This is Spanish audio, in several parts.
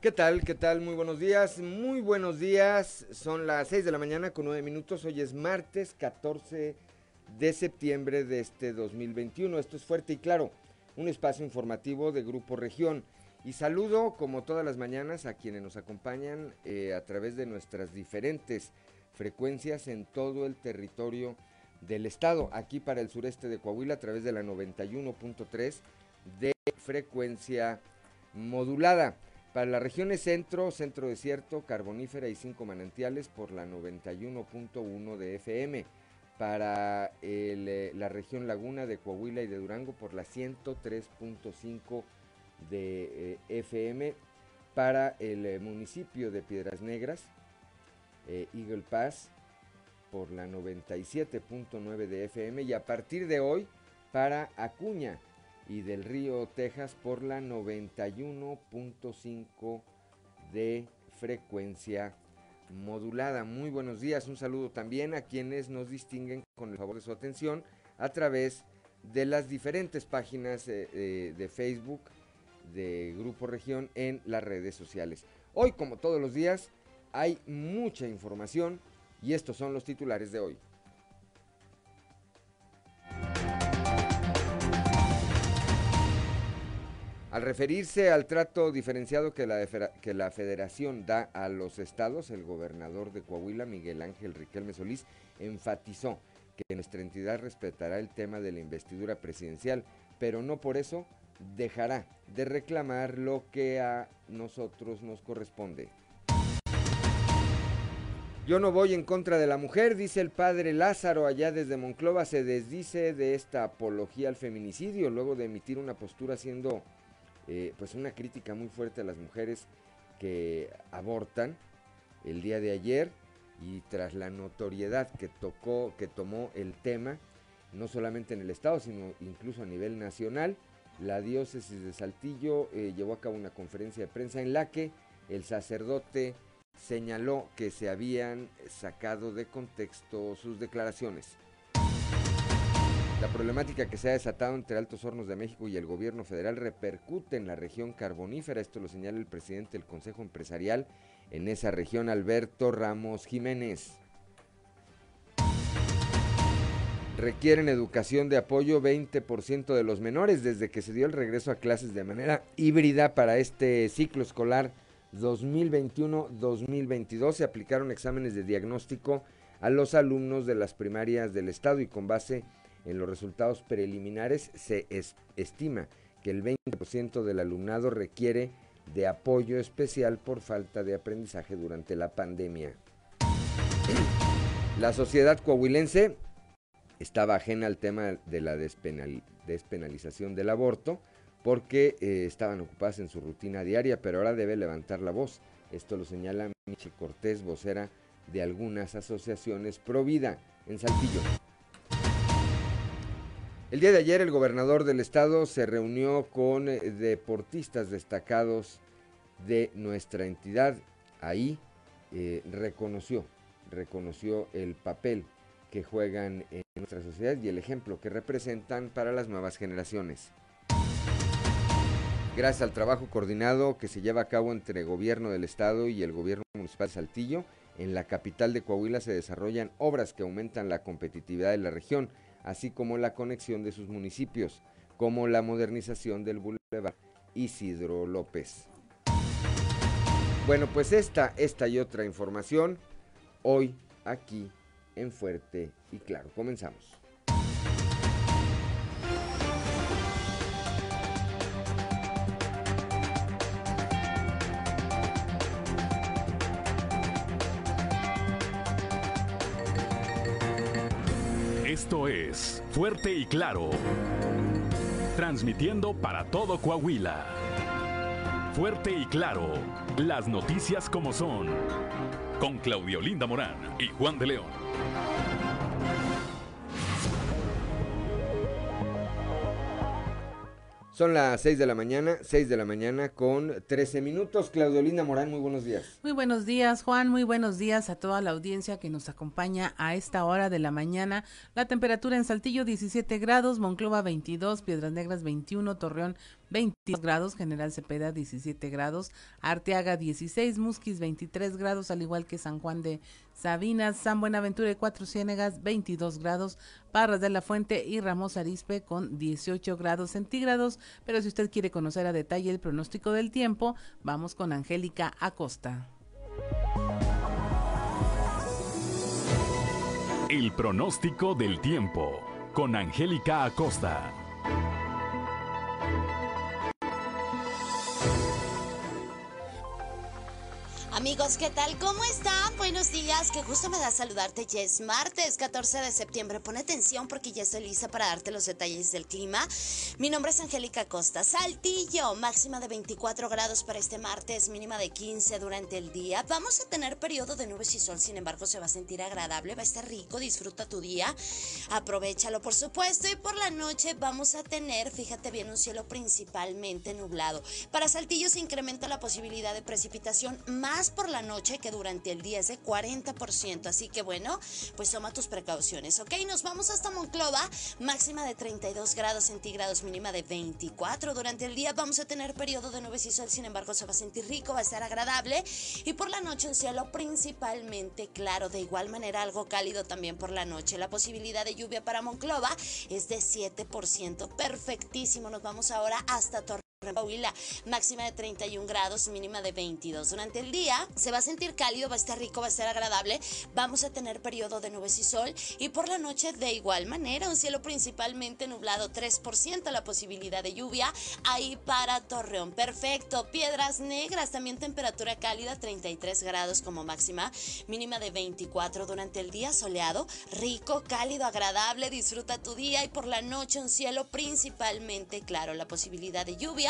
¿Qué tal? ¿Qué tal? Muy buenos días. Muy buenos días. Son las 6 de la mañana con 9 minutos. Hoy es martes 14 de septiembre de este 2021. Esto es fuerte y claro, un espacio informativo de Grupo Región. Y saludo, como todas las mañanas, a quienes nos acompañan eh, a través de nuestras diferentes frecuencias en todo el territorio del estado. Aquí para el sureste de Coahuila a través de la 91.3 de frecuencia modulada. Para las regiones centro, centro desierto, carbonífera y cinco manantiales por la 91.1 de FM. Para eh, la región laguna de Coahuila y de Durango por la 103.5 de eh, FM. Para el eh, municipio de Piedras Negras, Eagle Pass por la 97.9 de FM. Y a partir de hoy para Acuña y del Río Texas por la 91.5 de frecuencia modulada. Muy buenos días, un saludo también a quienes nos distinguen con el favor de su atención a través de las diferentes páginas eh, eh, de Facebook de Grupo Región en las redes sociales. Hoy, como todos los días, hay mucha información y estos son los titulares de hoy. Al referirse al trato diferenciado que la, que la federación da a los estados, el gobernador de Coahuila, Miguel Ángel Riquelme Solís, enfatizó que nuestra entidad respetará el tema de la investidura presidencial, pero no por eso dejará de reclamar lo que a nosotros nos corresponde. Yo no voy en contra de la mujer, dice el padre Lázaro allá desde Monclova, se desdice de esta apología al feminicidio luego de emitir una postura siendo eh, pues una crítica muy fuerte a las mujeres que abortan el día de ayer y tras la notoriedad que tocó, que tomó el tema, no solamente en el estado, sino incluso a nivel nacional, la diócesis de Saltillo eh, llevó a cabo una conferencia de prensa en la que el sacerdote señaló que se habían sacado de contexto sus declaraciones. La problemática que se ha desatado entre Altos Hornos de México y el gobierno federal repercute en la región carbonífera. Esto lo señala el presidente del Consejo Empresarial en esa región, Alberto Ramos Jiménez. Requieren educación de apoyo 20% de los menores desde que se dio el regreso a clases de manera híbrida para este ciclo escolar 2021-2022. Se aplicaron exámenes de diagnóstico a los alumnos de las primarias del estado y con base en en los resultados preliminares se estima que el 20% del alumnado requiere de apoyo especial por falta de aprendizaje durante la pandemia. La sociedad coahuilense estaba ajena al tema de la despenalización del aborto porque eh, estaban ocupadas en su rutina diaria, pero ahora debe levantar la voz. Esto lo señala Michi Cortés, vocera de algunas asociaciones pro vida en Saltillo. El día de ayer el gobernador del estado se reunió con eh, deportistas destacados de nuestra entidad. Ahí eh, reconoció, reconoció el papel que juegan en nuestra sociedad y el ejemplo que representan para las nuevas generaciones. Gracias al trabajo coordinado que se lleva a cabo entre el gobierno del estado y el gobierno municipal de Saltillo, en la capital de Coahuila se desarrollan obras que aumentan la competitividad de la región así como la conexión de sus municipios, como la modernización del Boulevard Isidro López. Bueno, pues esta, esta y otra información hoy aquí en Fuerte y Claro. Comenzamos. Fuerte y Claro. Transmitiendo para todo Coahuila. Fuerte y Claro. Las noticias como son. Con Claudio Linda Morán y Juan de León. Son las 6 de la mañana, 6 de la mañana con 13 minutos. Claudiolina Morán, muy buenos días. Muy buenos días, Juan. Muy buenos días a toda la audiencia que nos acompaña a esta hora de la mañana. La temperatura en Saltillo 17 grados, Monclova 22, Piedras Negras 21, Torreón 22 grados, General Cepeda 17 grados, Arteaga 16, Musquis 23 grados, al igual que San Juan de Sabinas, San Buenaventura y Cuatro Ciénegas 22 grados, Parras de la Fuente y Ramos Arispe con 18 grados centígrados. Pero si usted quiere conocer a detalle el pronóstico del tiempo, vamos con Angélica Acosta. El pronóstico del tiempo con Angélica Acosta. Amigos, ¿qué tal? ¿Cómo están? Buenos días. Qué gusto me da saludarte. Ya es martes 14 de septiembre. Pone atención porque ya estoy lista para darte los detalles del clima. Mi nombre es Angélica Costa. Saltillo, máxima de 24 grados para este martes, mínima de 15 durante el día. Vamos a tener periodo de nubes y sol, sin embargo, se va a sentir agradable, va a estar rico. Disfruta tu día. Aprovechalo, por supuesto. Y por la noche vamos a tener, fíjate bien, un cielo principalmente nublado. Para Saltillo se incrementa la posibilidad de precipitación más por la noche que durante el día es de 40%. Así que bueno, pues toma tus precauciones, ¿ok? Nos vamos hasta Monclova, máxima de 32 grados centígrados, mínima de 24. Durante el día vamos a tener periodo de nubes y sol, sin embargo se va a sentir rico, va a estar agradable. Y por la noche un cielo principalmente claro, de igual manera algo cálido también por la noche. La posibilidad de lluvia para Monclova es de 7%. Perfectísimo, nos vamos ahora hasta Torre Coahuila, máxima de 31 grados, mínima de 22. Durante el día se va a sentir cálido, va a estar rico, va a estar agradable. Vamos a tener periodo de nubes y sol y por la noche de igual manera, un cielo principalmente nublado, 3% la posibilidad de lluvia ahí para Torreón. Perfecto. Piedras Negras, también temperatura cálida, 33 grados como máxima, mínima de 24 durante el día soleado, rico, cálido, agradable. Disfruta tu día y por la noche un cielo principalmente claro, la posibilidad de lluvia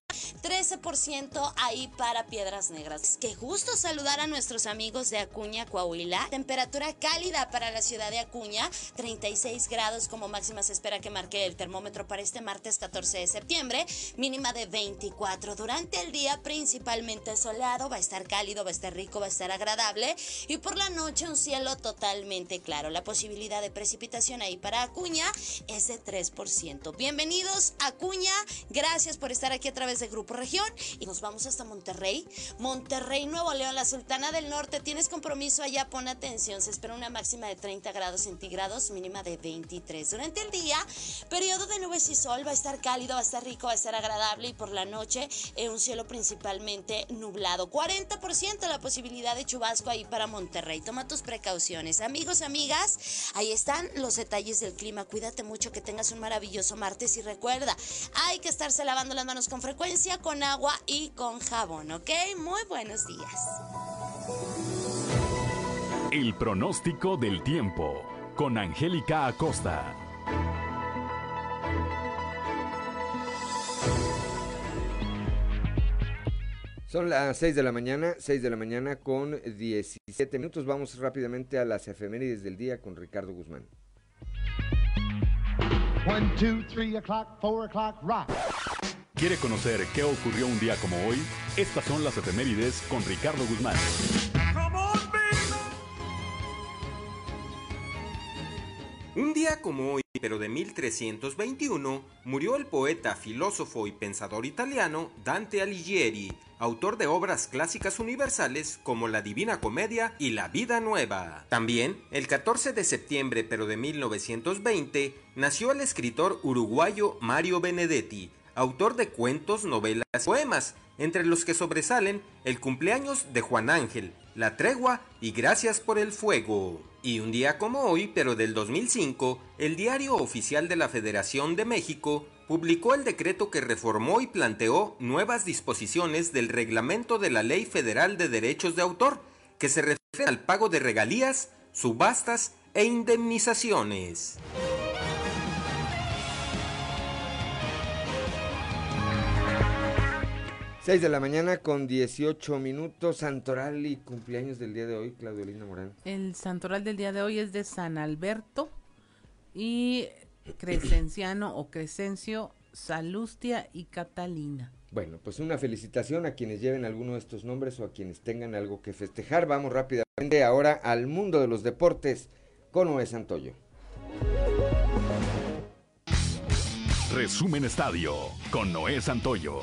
13% ahí para Piedras Negras. Qué gusto saludar a nuestros amigos de Acuña, Coahuila. Temperatura cálida para la ciudad de Acuña, 36 grados como máxima se espera que marque el termómetro para este martes 14 de septiembre, mínima de 24. Durante el día principalmente soleado, va a estar cálido, va a estar rico, va a estar agradable y por la noche un cielo totalmente claro. La posibilidad de precipitación ahí para Acuña es de 3%. Bienvenidos Acuña, gracias por estar aquí a través de Grupo Región y nos vamos hasta Monterrey. Monterrey, Nuevo León, la Sultana del Norte. Tienes compromiso allá, pon atención. Se espera una máxima de 30 grados centígrados, mínima de 23. Durante el día, periodo de nubes y sol, va a estar cálido, va a estar rico, va a estar agradable y por la noche eh, un cielo principalmente nublado. 40% la posibilidad de chubasco ahí para Monterrey. Toma tus precauciones. Amigos, amigas, ahí están los detalles del clima. Cuídate mucho, que tengas un maravilloso martes y recuerda, hay que estarse lavando las manos con frecuencia con agua y con jabón, ¿ok? Muy buenos días. El pronóstico del tiempo con Angélica Acosta. Son las 6 de la mañana, 6 de la mañana con 17 minutos. Vamos rápidamente a las efemérides del día con Ricardo Guzmán. 1, 2, 3 o'clock, 4 o'clock, rock. ¿Quiere conocer qué ocurrió un día como hoy? Estas son las efemérides con Ricardo Guzmán. Un día como hoy, pero de 1321, murió el poeta, filósofo y pensador italiano Dante Alighieri, autor de obras clásicas universales como La Divina Comedia y La Vida Nueva. También, el 14 de septiembre, pero de 1920, nació el escritor uruguayo Mario Benedetti, autor de cuentos, novelas y poemas, entre los que sobresalen El cumpleaños de Juan Ángel, La tregua y Gracias por el fuego. Y un día como hoy, pero del 2005, el Diario Oficial de la Federación de México publicó el decreto que reformó y planteó nuevas disposiciones del reglamento de la Ley Federal de Derechos de Autor, que se refiere al pago de regalías, subastas e indemnizaciones. 6 de la mañana con 18 minutos, Santoral y cumpleaños del día de hoy, Claudio Linda Morán. El Santoral del día de hoy es de San Alberto y Crescenciano o Crescencio, Salustia y Catalina. Bueno, pues una felicitación a quienes lleven alguno de estos nombres o a quienes tengan algo que festejar. Vamos rápidamente ahora al mundo de los deportes con Noé Santoyo. Resumen Estadio con Noé Santoyo.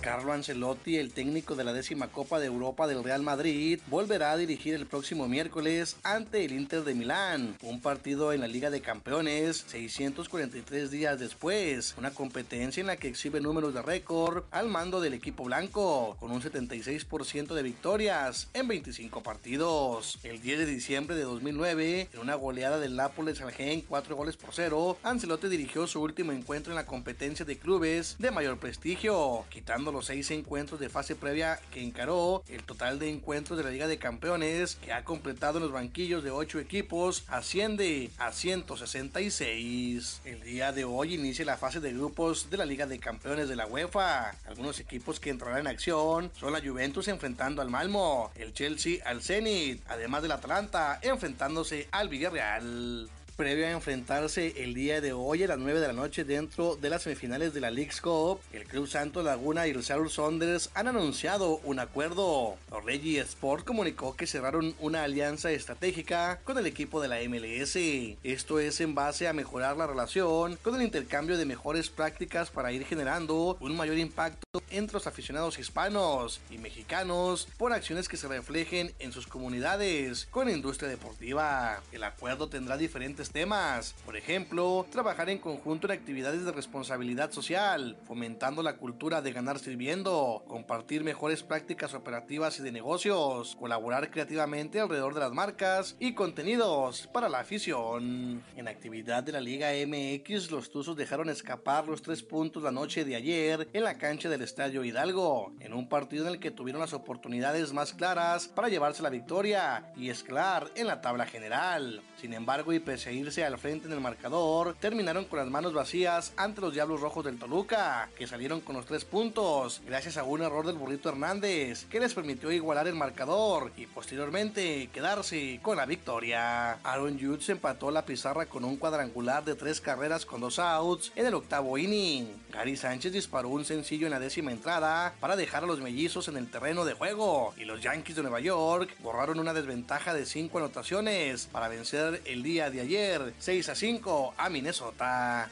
Carlo Ancelotti, el técnico de la décima Copa de Europa del Real Madrid, volverá a dirigir el próximo miércoles ante el Inter de Milán, un partido en la Liga de Campeones 643 días después, una competencia en la que exhibe números de récord al mando del equipo blanco, con un 76% de victorias en 25 partidos. El 10 de diciembre de 2009, en una goleada del Nápoles al Gen 4 goles por 0, Ancelotti dirigió su último encuentro en la competencia de clubes de mayor prestigio, quitando los seis encuentros de fase previa que encaró, el total de encuentros de la Liga de Campeones que ha completado en los banquillos de ocho equipos asciende a 166. El día de hoy inicia la fase de grupos de la Liga de Campeones de la UEFA. Algunos equipos que entrarán en acción son la Juventus enfrentando al Malmo, el Chelsea al Zenit, además del Atlanta enfrentándose al Villarreal previo a enfrentarse el día de hoy a las 9 de la noche dentro de las semifinales de la League's Cup, el Club Santo Laguna y Seattle Saunders han anunciado un acuerdo. Reggie Sport comunicó que cerraron una alianza estratégica con el equipo de la MLS. Esto es en base a mejorar la relación con el intercambio de mejores prácticas para ir generando un mayor impacto entre los aficionados hispanos y mexicanos por acciones que se reflejen en sus comunidades con industria deportiva. El acuerdo tendrá diferentes temas, por ejemplo, trabajar en conjunto en actividades de responsabilidad social, fomentando la cultura de ganar sirviendo, compartir mejores prácticas operativas y de negocios, colaborar creativamente alrededor de las marcas y contenidos para la afición. En actividad de la Liga MX, los Tuzos dejaron escapar los tres puntos la noche de ayer en la cancha del Estadio Hidalgo, en un partido en el que tuvieron las oportunidades más claras para llevarse la victoria y escalar en la tabla general. Sin embargo, y pese irse al frente en el marcador, terminaron con las manos vacías ante los Diablos Rojos del Toluca, que salieron con los tres puntos, gracias a un error del burrito Hernández, que les permitió igualar el marcador y posteriormente quedarse con la victoria. Aaron Judge empató la pizarra con un cuadrangular de tres carreras con dos outs en el octavo inning. Gary Sánchez disparó un sencillo en la décima entrada para dejar a los mellizos en el terreno de juego y los Yankees de Nueva York borraron una desventaja de cinco anotaciones para vencer el día de ayer 6 a 5 a Minnesota.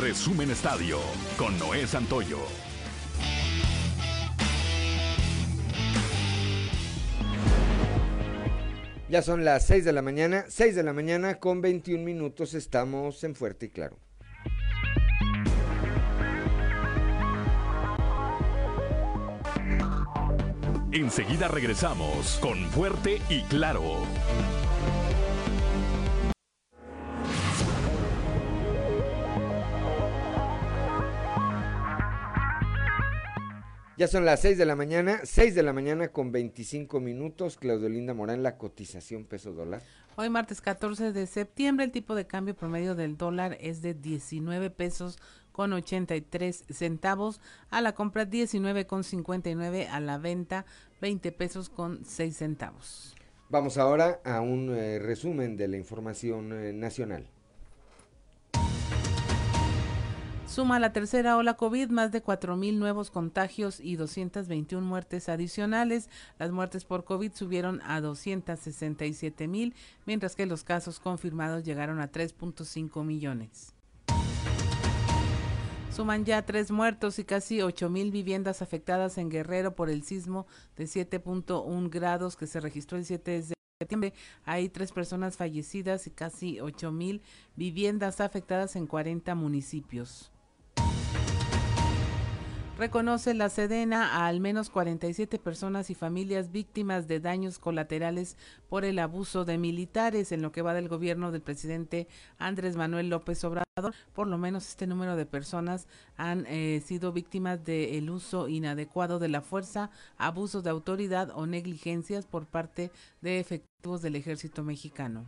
Resumen Estadio con Noé Santoyo. Ya son las 6 de la mañana, 6 de la mañana con 21 minutos estamos en Fuerte y Claro. Enseguida regresamos con Fuerte y Claro. Ya son las 6 de la mañana, 6 de la mañana con 25 minutos. Claudio Linda Morán, la cotización peso dólar. Hoy martes 14 de septiembre el tipo de cambio promedio del dólar es de 19 pesos con 83 centavos, a la compra 19 con 59, a la venta 20 pesos con 6 centavos. Vamos ahora a un eh, resumen de la información eh, nacional. Suma la tercera ola COVID, más de 4.000 nuevos contagios y 221 muertes adicionales. Las muertes por COVID subieron a 267.000, mientras que los casos confirmados llegaron a 3.5 millones. Suman ya tres muertos y casi 8.000 viviendas afectadas en Guerrero por el sismo de 7.1 grados que se registró el 7 de septiembre. Hay tres personas fallecidas y casi 8.000 viviendas afectadas en 40 municipios. Reconoce la Sedena a al menos 47 personas y familias víctimas de daños colaterales por el abuso de militares en lo que va del gobierno del presidente Andrés Manuel López Obrador. Por lo menos este número de personas han eh, sido víctimas del uso inadecuado de la fuerza, abusos de autoridad o negligencias por parte de efectivos del ejército mexicano.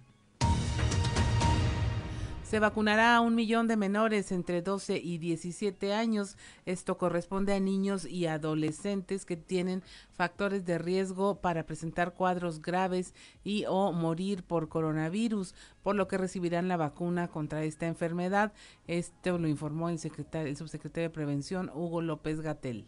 Se vacunará a un millón de menores entre 12 y 17 años. Esto corresponde a niños y adolescentes que tienen factores de riesgo para presentar cuadros graves y o morir por coronavirus, por lo que recibirán la vacuna contra esta enfermedad. Esto lo informó el, secretario, el subsecretario de Prevención, Hugo López Gatel.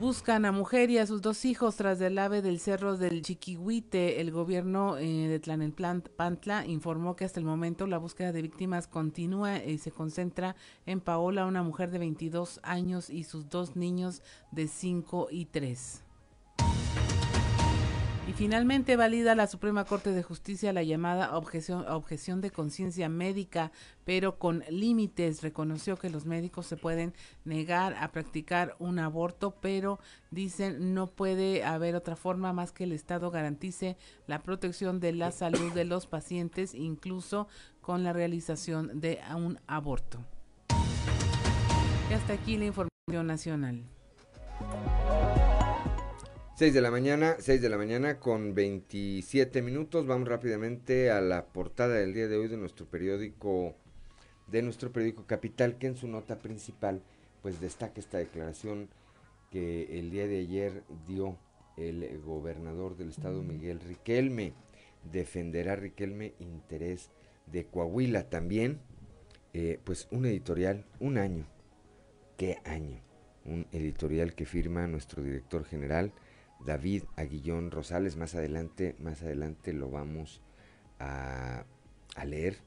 Buscan a mujer y a sus dos hijos tras del ave del cerro del Chiquihuite. El gobierno eh, de Tlanelpantla informó que hasta el momento la búsqueda de víctimas continúa y se concentra en Paola, una mujer de 22 años y sus dos niños de 5 y 3. Y finalmente valida la Suprema Corte de Justicia la llamada objeción, de conciencia médica, pero con límites. Reconoció que los médicos se pueden negar a practicar un aborto, pero dicen no puede haber otra forma más que el Estado garantice la protección de la salud de los pacientes, incluso con la realización de un aborto. Y hasta aquí la información nacional. 6 de la mañana, 6 de la mañana con 27 minutos. Vamos rápidamente a la portada del día de hoy de nuestro periódico, de nuestro periódico Capital, que en su nota principal, pues destaca esta declaración que el día de ayer dio el gobernador del estado Miguel Riquelme. Defenderá Riquelme interés de Coahuila también. Eh, pues un editorial, un año. ¿Qué año? Un editorial que firma nuestro director general David Aguillón Rosales. Más adelante, más adelante lo vamos a, leer.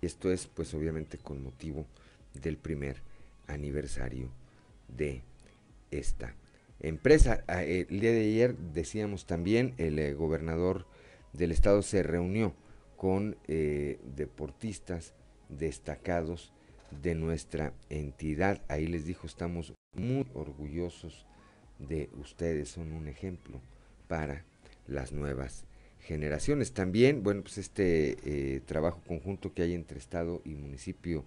Y esto es, pues, obviamente, con motivo del primer aniversario de esta empresa. Ah, el día de ayer decíamos también, el eh, gobernador del estado se reunió con eh, deportistas destacados de nuestra entidad. Ahí les dijo, estamos muy orgullosos de ustedes, son un ejemplo para las nuevas generaciones. También, bueno, pues este eh, trabajo conjunto que hay entre Estado y municipio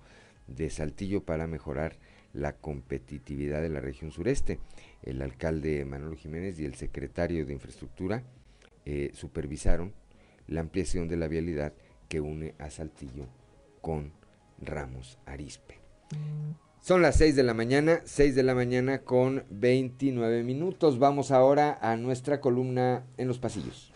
de Saltillo para mejorar la competitividad de la región sureste. El alcalde Manolo Jiménez y el secretario de Infraestructura eh, supervisaron la ampliación de la vialidad que une a Saltillo con Ramos Arispe. Son las 6 de la mañana, 6 de la mañana con 29 minutos. Vamos ahora a nuestra columna en los pasillos.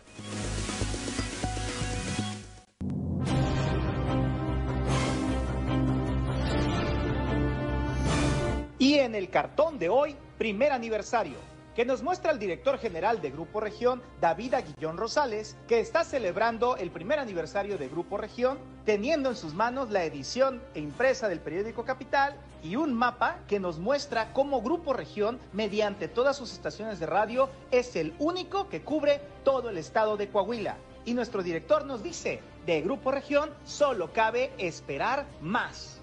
Y en el cartón de hoy, primer aniversario que nos muestra el director general de Grupo Región, David Aguillón Rosales, que está celebrando el primer aniversario de Grupo Región, teniendo en sus manos la edición e impresa del periódico Capital y un mapa que nos muestra cómo Grupo Región, mediante todas sus estaciones de radio, es el único que cubre todo el estado de Coahuila. Y nuestro director nos dice, de Grupo Región solo cabe esperar más.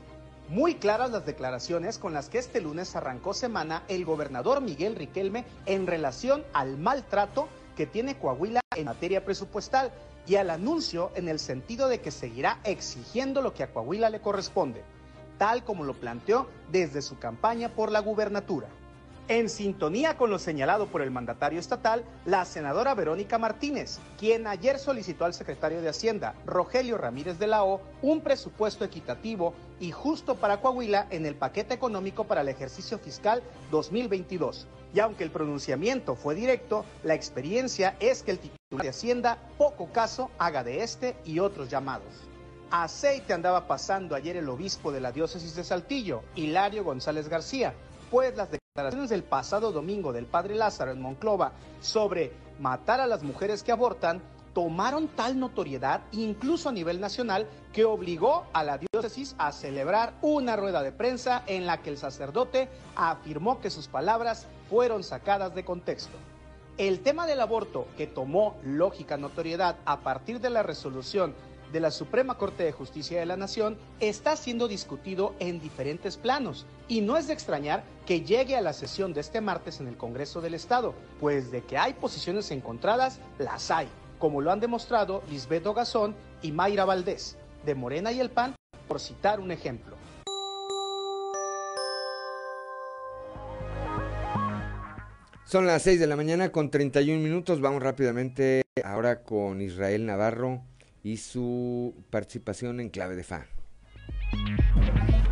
Muy claras las declaraciones con las que este lunes arrancó semana el gobernador Miguel Riquelme en relación al maltrato que tiene Coahuila en materia presupuestal y al anuncio en el sentido de que seguirá exigiendo lo que a Coahuila le corresponde, tal como lo planteó desde su campaña por la gubernatura. En sintonía con lo señalado por el mandatario estatal, la senadora Verónica Martínez, quien ayer solicitó al secretario de Hacienda, Rogelio Ramírez de la O, un presupuesto equitativo y justo para Coahuila en el paquete económico para el ejercicio fiscal 2022. Y aunque el pronunciamiento fue directo, la experiencia es que el titular de Hacienda poco caso haga de este y otros llamados. Aceite andaba pasando ayer el obispo de la diócesis de Saltillo, Hilario González García, pues las declaraciones del pasado domingo del padre Lázaro en Monclova sobre matar a las mujeres que abortan tomaron tal notoriedad, incluso a nivel nacional, que obligó a la diócesis a celebrar una rueda de prensa en la que el sacerdote afirmó que sus palabras fueron sacadas de contexto. El tema del aborto, que tomó lógica notoriedad a partir de la resolución de la Suprema Corte de Justicia de la Nación está siendo discutido en diferentes planos y no es de extrañar que llegue a la sesión de este martes en el Congreso del Estado, pues de que hay posiciones encontradas, las hay, como lo han demostrado Lisbeth Ogazón y Mayra Valdés, de Morena y el PAN, por citar un ejemplo. Son las 6 de la mañana con 31 minutos. Vamos rápidamente ahora con Israel Navarro y su participación en Clave de Fa.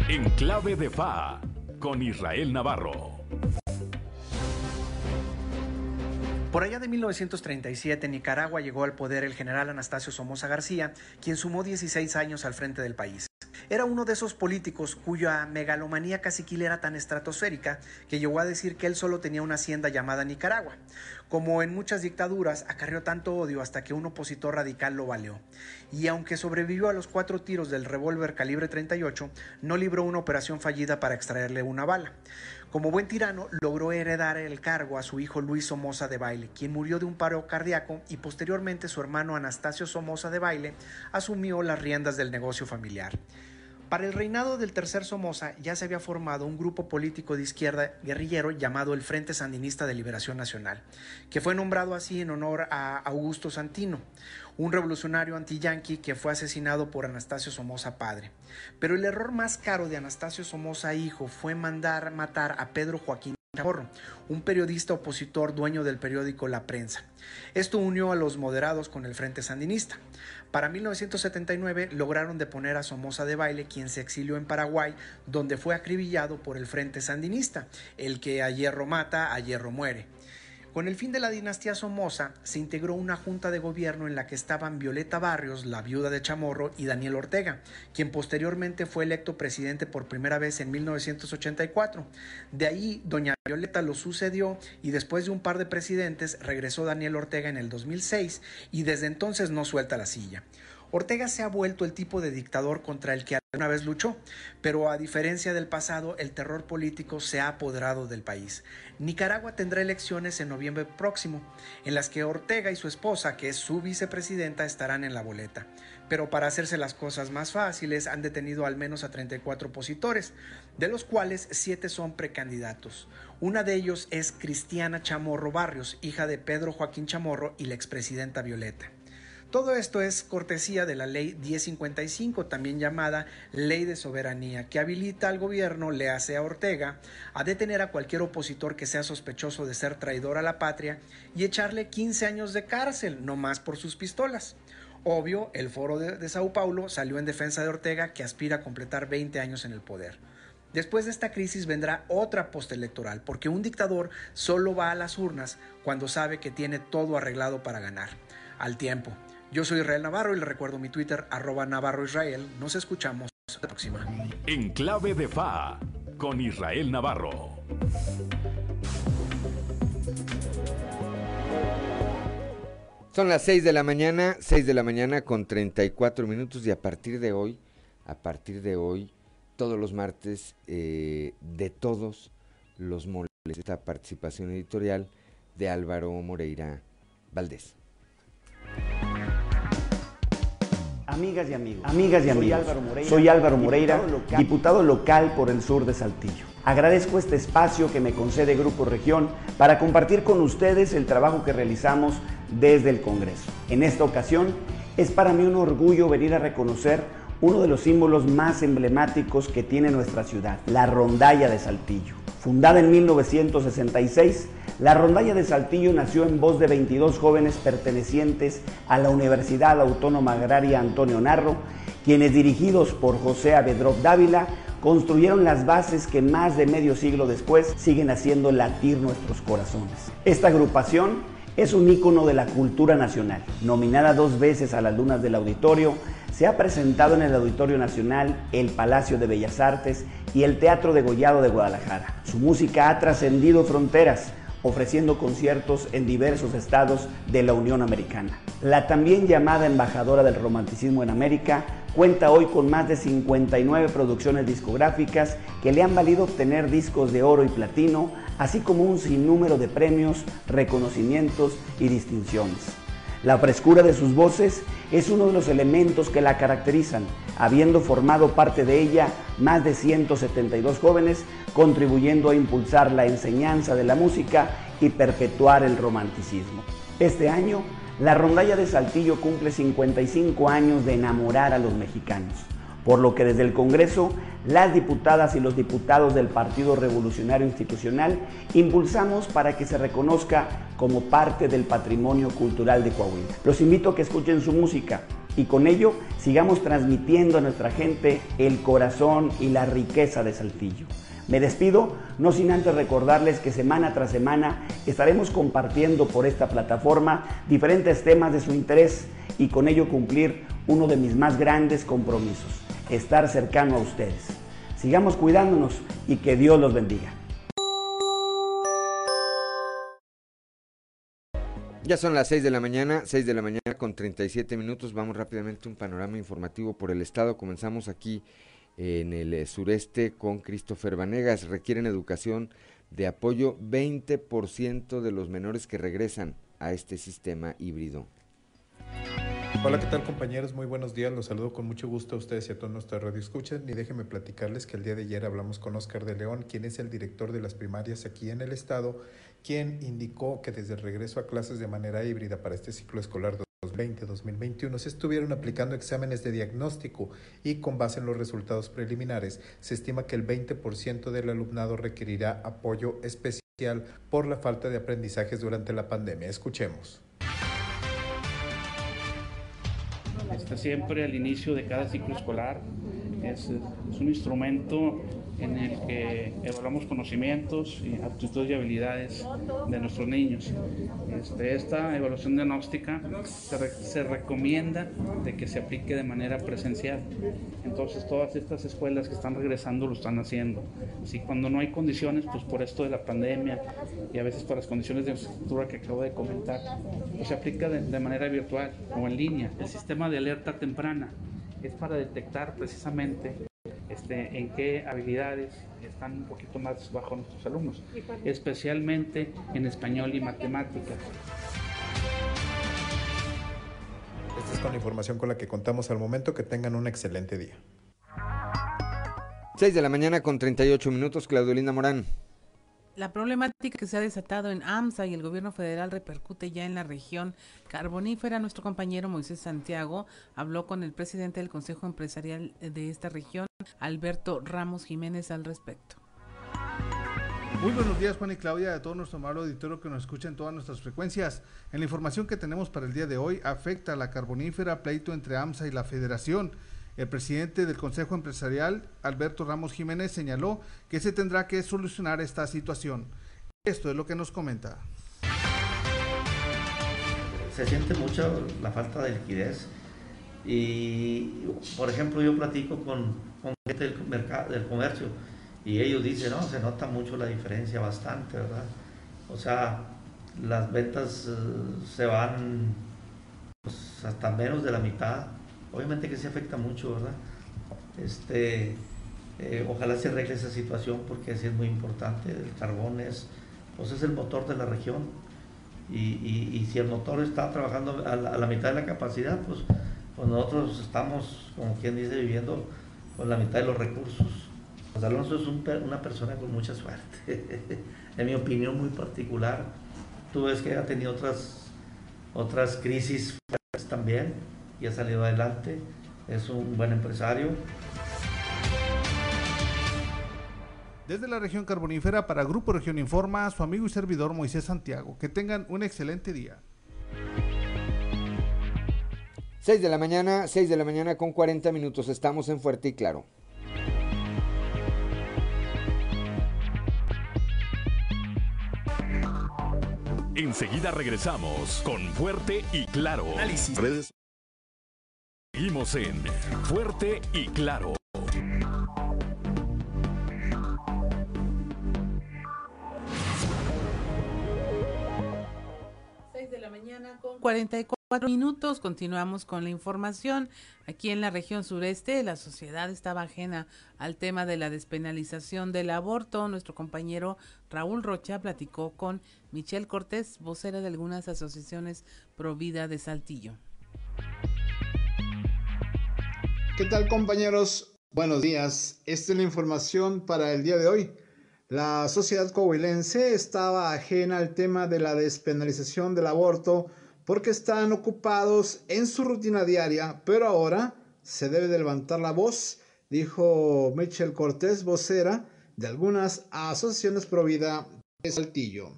En Clave de Fa, con Israel Navarro. Por allá de 1937 en Nicaragua llegó al poder el general Anastasio Somoza García, quien sumó 16 años al frente del país. Era uno de esos políticos cuya megalomanía caciquil era tan estratosférica que llegó a decir que él solo tenía una hacienda llamada Nicaragua. Como en muchas dictaduras, acarreó tanto odio hasta que un opositor radical lo valió. Y aunque sobrevivió a los cuatro tiros del revólver calibre 38, no libró una operación fallida para extraerle una bala. Como buen tirano, logró heredar el cargo a su hijo Luis Somoza de Baile, quien murió de un paro cardíaco y posteriormente su hermano Anastasio Somoza de Baile asumió las riendas del negocio familiar. Para el reinado del tercer Somoza ya se había formado un grupo político de izquierda guerrillero llamado el Frente Sandinista de Liberación Nacional, que fue nombrado así en honor a Augusto Santino, un revolucionario anti-yanqui que fue asesinado por Anastasio Somoza padre. Pero el error más caro de Anastasio Somoza hijo fue mandar matar a Pedro Joaquín un periodista opositor dueño del periódico La Prensa. Esto unió a los moderados con el Frente Sandinista. Para 1979 lograron deponer a Somoza de Baile, quien se exilió en Paraguay, donde fue acribillado por el Frente Sandinista, el que a hierro mata, a hierro muere. Con el fin de la dinastía Somoza, se integró una junta de gobierno en la que estaban Violeta Barrios, la viuda de Chamorro, y Daniel Ortega, quien posteriormente fue electo presidente por primera vez en 1984. De ahí, doña Violeta lo sucedió y después de un par de presidentes regresó Daniel Ortega en el 2006 y desde entonces no suelta la silla. Ortega se ha vuelto el tipo de dictador contra el que alguna vez luchó, pero a diferencia del pasado, el terror político se ha apoderado del país. Nicaragua tendrá elecciones en noviembre próximo, en las que Ortega y su esposa, que es su vicepresidenta, estarán en la boleta. Pero para hacerse las cosas más fáciles, han detenido al menos a 34 opositores, de los cuales 7 son precandidatos. Una de ellos es Cristiana Chamorro Barrios, hija de Pedro Joaquín Chamorro y la expresidenta Violeta. Todo esto es cortesía de la Ley 1055, también llamada Ley de Soberanía, que habilita al gobierno, le hace a Ortega, a detener a cualquier opositor que sea sospechoso de ser traidor a la patria y echarle 15 años de cárcel, no más por sus pistolas. Obvio, el foro de, Sao Paulo salió en defensa de Ortega, que aspira a completar 20 años en el poder. Después de esta crisis vendrá otra postelectoral, porque un dictador solo va a las urnas cuando sabe que tiene todo arreglado para ganar. Al tiempo. Yo soy Israel Navarro y le recuerdo mi Twitter, arroba Navarro Israel. Nos escuchamos la próxima. En clave de FA, con Israel Navarro. Son las 6 de la mañana, 6 de la mañana con 34 minutos y a partir de hoy, a partir de hoy, todos los martes, eh, de todos los moles, esta participación editorial de Álvaro Moreira Valdés. Amigas y amigos, amigas y amigos, soy Álvaro Moreira, diputado local, por el sur de Saltillo. Agradezco este espacio que me concede Grupo Región para compartir con ustedes el trabajo que realizamos desde el Congreso. En esta ocasión es para mí un orgullo venir a reconocer uno de los símbolos más emblemáticos que tiene nuestra ciudad, la rondalla de Saltillo. Fundada en 1966, la rondalla de Saltillo nació en voz de 22 jóvenes pertenecientes a la Universidad Autónoma Agraria Antonio Narro, quienes dirigidos por José Avedrop Dávila construyeron las bases que más de medio siglo después siguen haciendo latir nuestros corazones. Esta agrupación es un ícono de la cultura nacional. Nominada dos veces a las lunas del auditorio, se ha presentado en el Auditorio Nacional, el Palacio de Bellas Artes y el Teatro de Gollado de Guadalajara. Su música ha trascendido fronteras, ofreciendo conciertos en diversos estados de la Unión Americana. La también llamada embajadora del romanticismo en América cuenta hoy con más de 59 producciones discográficas que le han valido obtener discos de oro y platino, así como un sinnúmero de premios, reconocimientos y distinciones. La frescura de sus voces es uno de los elementos que la caracterizan, habiendo formado parte de ella más de 172 jóvenes, contribuyendo a impulsar la enseñanza de la música y perpetuar el romanticismo. Este año, la rondalla de Saltillo cumple 55 años de enamorar a los mexicanos, por lo que desde el Congreso, las diputadas y los diputados del Partido Revolucionario Institucional impulsamos para que se reconozca como parte del patrimonio cultural de Coahuila. Los invito a que escuchen su música y con ello sigamos transmitiendo a nuestra gente el corazón y la riqueza de Saltillo. Me despido, no sin antes recordarles que semana tras semana estaremos compartiendo por esta plataforma diferentes temas de su interés y con ello cumplir uno de mis más grandes compromisos, estar cercano a ustedes. Sigamos cuidándonos y que Dios los bendiga. Ya son las 6 de la mañana, 6 de la mañana con 37 minutos. Vamos rápidamente a un panorama informativo por el estado. Comenzamos aquí en el eh, sureste con Christopher Vanegas. Requieren educación de apoyo 20% de los menores que regresan a este sistema híbrido. Hola, ¿qué tal compañeros? Muy buenos días. Los saludo con mucho gusto a ustedes y a todos nuestros radioescuchas. Y déjenme platicarles que el día de ayer hablamos con Oscar de León, quien es el director de las primarias aquí en el estado, quien indicó que desde el regreso a clases de manera híbrida para este ciclo escolar 2020-2021 se estuvieron aplicando exámenes de diagnóstico y con base en los resultados preliminares se estima que el 20% del alumnado requerirá apoyo especial por la falta de aprendizajes durante la pandemia. Escuchemos. Está siempre al inicio de cada ciclo escolar. Es, es un instrumento en el que evaluamos conocimientos, aptitudes y habilidades de nuestros niños. Este, esta evaluación diagnóstica se, se, recomienda de que se aplique de manera presencial. Entonces todas estas escuelas que están regresando lo están haciendo. Si cuando no hay condiciones, pues por esto de la pandemia y a veces por las condiciones de infraestructura que acabo de comentar, pues se aplica de, de manera virtual o en línea. El sistema de alerta temprana es para detectar precisamente este, en qué habilidades están un poquito más bajo nuestros alumnos, especialmente en español y matemáticas. Esta es con la información con la que contamos al momento. Que tengan un excelente día. 6 de la mañana con 38 minutos, Claudio Linda Morán. La problemática que se ha desatado en AMSA y el gobierno federal repercute ya en la región carbonífera. Nuestro compañero Moisés Santiago habló con el presidente del Consejo Empresarial de esta región, Alberto Ramos Jiménez, al respecto. Muy buenos días Juan y Claudia, a todo nuestro amable auditorio que nos escucha en todas nuestras frecuencias. En la información que tenemos para el día de hoy, afecta a la carbonífera pleito entre AMSA y la Federación. El presidente del Consejo Empresarial, Alberto Ramos Jiménez, señaló que se tendrá que solucionar esta situación. Esto es lo que nos comenta. Se siente mucho la falta de liquidez y, por ejemplo, yo platico con, con gente del, mercado, del comercio y ellos dicen, no, se nota mucho la diferencia bastante, ¿verdad? O sea, las ventas uh, se van pues, hasta menos de la mitad obviamente que se afecta mucho, ¿verdad? Este, eh, ojalá se arregle esa situación porque sí es muy importante. El carbón es, pues es el motor de la región y, y, y si el motor está trabajando a la, a la, mitad de la capacidad, pues, pues nosotros estamos, como quien dice, viviendo con la mitad de los recursos. José Alonso es un, una persona con mucha suerte, en mi opinión muy particular. Tú ves que ha tenido otras, otras crisis también y ha salido adelante, es un buen empresario. Desde la región carbonífera para Grupo Región Informa, su amigo y servidor Moisés Santiago. Que tengan un excelente día. 6 de la mañana, 6 de la mañana con 40 minutos. Estamos en Fuerte y Claro. Enseguida regresamos con Fuerte y Claro. Análisis. Redes. Seguimos en Fuerte y Claro. de la mañana con 44 minutos. Continuamos con la información. Aquí en la región sureste, la sociedad estaba ajena al tema de la despenalización del aborto. Nuestro compañero Raúl Rocha platicó con Michelle Cortés, vocera de algunas asociaciones pro vida de Saltillo. ¿Qué tal compañeros? Buenos días. Esta es la información para el día de hoy. La sociedad coahuilense estaba ajena al tema de la despenalización del aborto porque están ocupados en su rutina diaria, pero ahora se debe de levantar la voz, dijo Michelle Cortés, vocera de algunas asociaciones pro vida de Saltillo.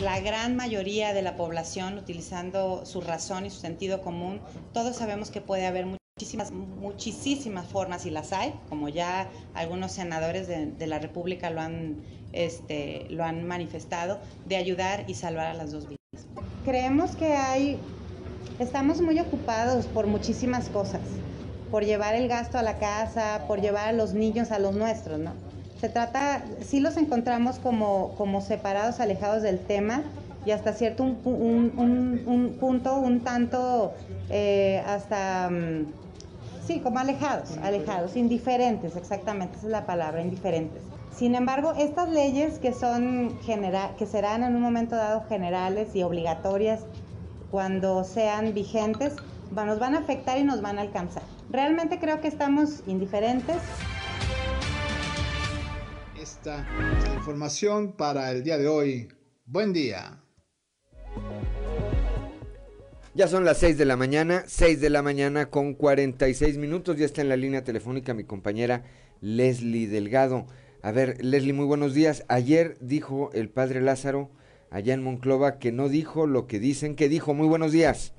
La gran mayoría de la población utilizando su razón y su sentido común, todos sabemos que puede haber muchísimas, muchísimas formas y las hay, como ya algunos senadores de, de la República lo han, este, lo han manifestado, de ayudar y salvar a las dos vidas. Creemos que hay Estamos muy ocupados por muchísimas cosas, por llevar el gasto a la casa, por llevar a los niños a los nuestros, ¿no? Se trata, sí los encontramos como, como separados, alejados del tema y hasta cierto un, un, un, punto, un tanto, eh, hasta, mm, sí, como alejados, alejados, indiferentes, exactamente, esa es la palabra, indiferentes. Sin embargo, estas leyes que son genera que serán en un momento dado generales y obligatorias cuando sean vigentes, nos van a afectar y nos van a alcanzar. Realmente creo que estamos indiferentes. Esta es la información para el día de hoy. Buen día. Ya son las 6 de la mañana, 6 de la mañana con 46 minutos. Ya está en la línea telefónica mi compañera Leslie Delgado. A ver, Leslie, muy buenos días. Ayer dijo el padre Lázaro allá en Monclova que no dijo lo que dicen que dijo. Muy buenos días.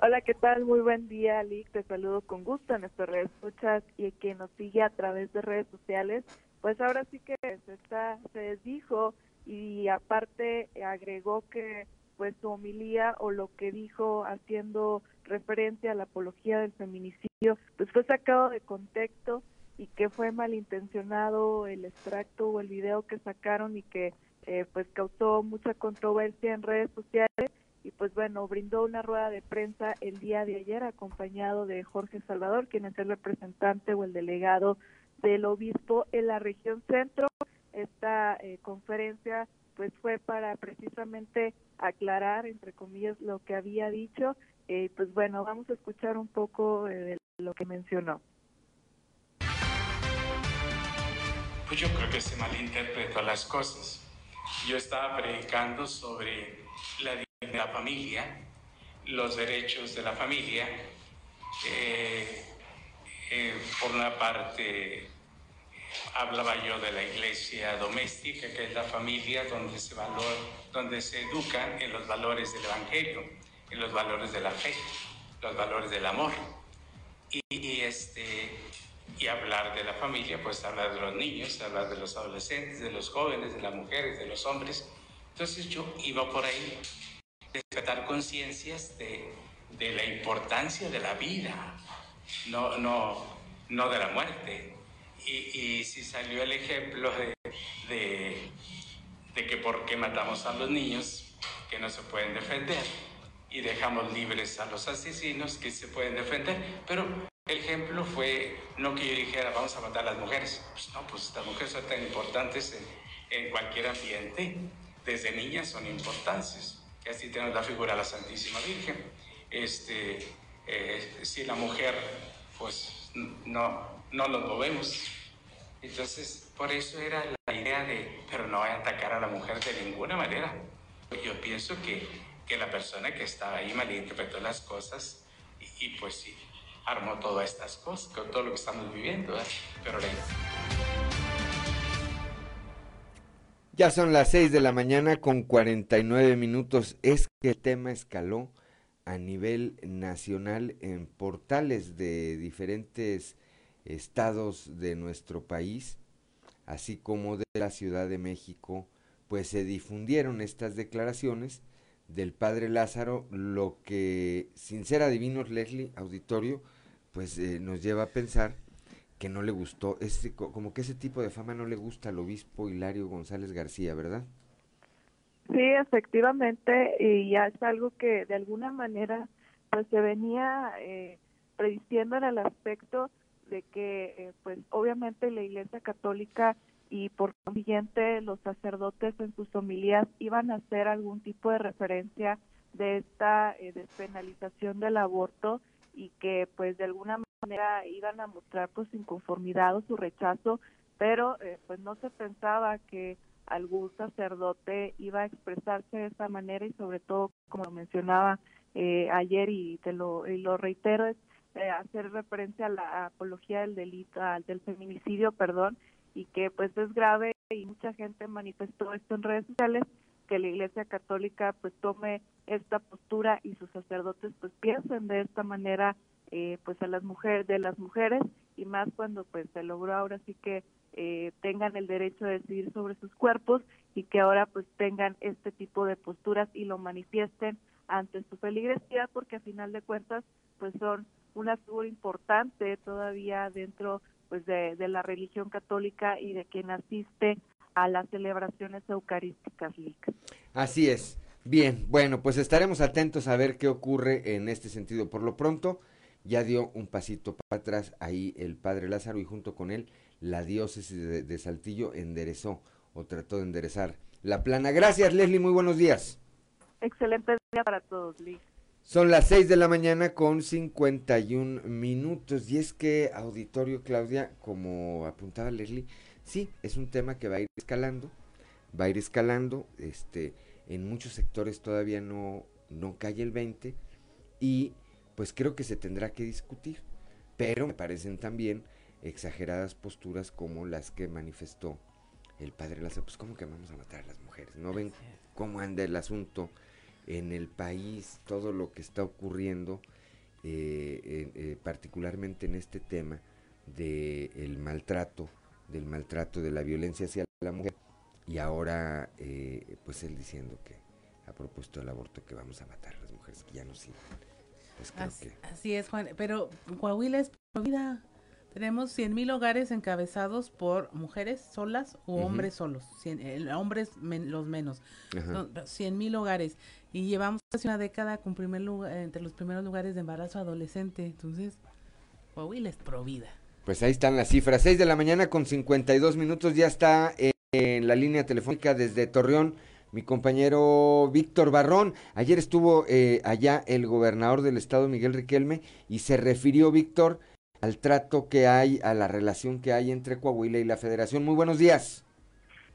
Hola, ¿qué tal? Muy buen día, Lick. Te saludo con gusto en nuestras redes escuchas y que nos sigue a través de redes sociales. Pues ahora sí que se, está, se desdijo y aparte agregó que pues su homilía o lo que dijo haciendo referencia a la apología del feminicidio, pues fue sacado de contexto y que fue malintencionado el extracto o el video que sacaron y que eh, pues causó mucha controversia en redes sociales y pues bueno, brindó una rueda de prensa el día de ayer acompañado de Jorge Salvador, quien es el representante o el delegado del obispo en la región centro. Esta eh, conferencia pues fue para precisamente aclarar, entre comillas, lo que había dicho. Eh, pues bueno, vamos a escuchar un poco de lo que mencionó. Pues yo creo que se malinterpretó las cosas. Yo estaba predicando sobre la de la familia, los derechos de la familia. Eh, eh, por una parte, hablaba yo de la iglesia doméstica, que es la familia donde se, valor, donde se educan en los valores del Evangelio, en los valores de la fe, los valores del amor. Y, este, y hablar de la familia, pues hablar de los niños, hablar de los adolescentes, de los jóvenes, de las mujeres, de los hombres. Entonces yo iba por ahí despertar conciencias de, de, la importancia de la vida, no, no, no de la muerte. Y, y si salió el ejemplo de, de, de, que por qué matamos a los niños que no se pueden defender y dejamos libres a los asesinos que se pueden defender, pero ejemplo fue no que yo dijera vamos a matar a las mujeres, pues no, pues las mujeres son tan importantes en, en cualquier ambiente, desde niñas son importantes así tenemos la figura de la Santísima Virgen. Este, eh, si la mujer, pues no, no nos movemos. Entonces, por eso era la idea de, pero no voy a atacar a la mujer de ninguna manera. Yo pienso que, que la persona que estaba ahí malinterpretó las cosas y, y pues sí, armó todas estas cosas, con todo lo que estamos viviendo, ¿eh? pero Ya son las 6 de la mañana con 49 minutos. Es que el tema escaló a nivel nacional en portales de diferentes estados de nuestro país, así como de la Ciudad de México, pues se difundieron estas declaraciones del padre Lázaro, lo que, sin ser adivinos, Leslie, auditorio, pues eh, nos lleva a pensar que no le gustó, ese, como que ese tipo de fama no le gusta al obispo Hilario González García, ¿verdad? Sí, efectivamente, y ya es algo que de alguna manera pues se venía eh, prediciendo en el aspecto de que eh, pues obviamente la Iglesia Católica y por consiguiente los sacerdotes en sus homilías iban a hacer algún tipo de referencia de esta eh, despenalización del aborto y que pues de alguna manera iban a mostrar pues su inconformidad o su rechazo, pero eh, pues no se pensaba que algún sacerdote iba a expresarse de esa manera y sobre todo, como mencionaba eh, ayer y te lo, y lo reitero, es eh, hacer referencia a la apología del delito, al, del feminicidio, perdón, y que pues es grave y mucha gente manifestó esto en redes sociales que la Iglesia Católica pues tome esta postura y sus sacerdotes pues piensen de esta manera eh, pues a las mujeres de las mujeres y más cuando pues se logró ahora sí que eh, tengan el derecho de decidir sobre sus cuerpos y que ahora pues tengan este tipo de posturas y lo manifiesten ante su feligresía porque a final de cuentas pues son una figura importante todavía dentro pues de, de la religión católica y de quien asiste a las celebraciones eucarísticas. Así es. Bien, bueno, pues estaremos atentos a ver qué ocurre en este sentido. Por lo pronto, ya dio un pasito para atrás ahí el padre Lázaro y junto con él la diócesis de, Saltillo enderezó o trató de enderezar la plana. Gracias, Leslie, muy buenos días. Excelente día para todos, Lee. Son las 6 de la mañana con 51 minutos. Y es que auditorio Claudia, como apuntaba Leslie, sí, es un tema que va a ir escalando, va a ir escalando, este, en muchos sectores todavía no, no cae el 20 y pues creo que se tendrá que discutir, pero me parecen también exageradas posturas como las que manifestó el padre Lázaro, pues cómo que vamos a matar a las mujeres, no ven cómo anda el asunto en el país, todo lo que está ocurriendo, eh, eh, particularmente en este tema del maltrato, del maltrato, de la violencia hacia la mujer, y ahora eh, pues él diciendo que ha propuesto el aborto que vamos a matar a las mujeres que ya no sirven. Pues así, es, Juan, pero Coahuila es vida. Tenemos 100 mil hogares encabezados por mujeres solas o hombres solos. hombres los menos. 100 mil hogares. Y llevamos casi una década con primer lugar, entre los primeros lugares de embarazo adolescente. Entonces, Coahuila es provida. Pues ahí están las cifras. 6 de la mañana con 52 minutos. Ya está en la línea telefónica desde Torreón mi compañero Víctor Barrón. Ayer estuvo eh, allá el gobernador del estado, Miguel Riquelme, y se refirió, Víctor, al trato que hay, a la relación que hay entre Coahuila y la federación. Muy buenos días.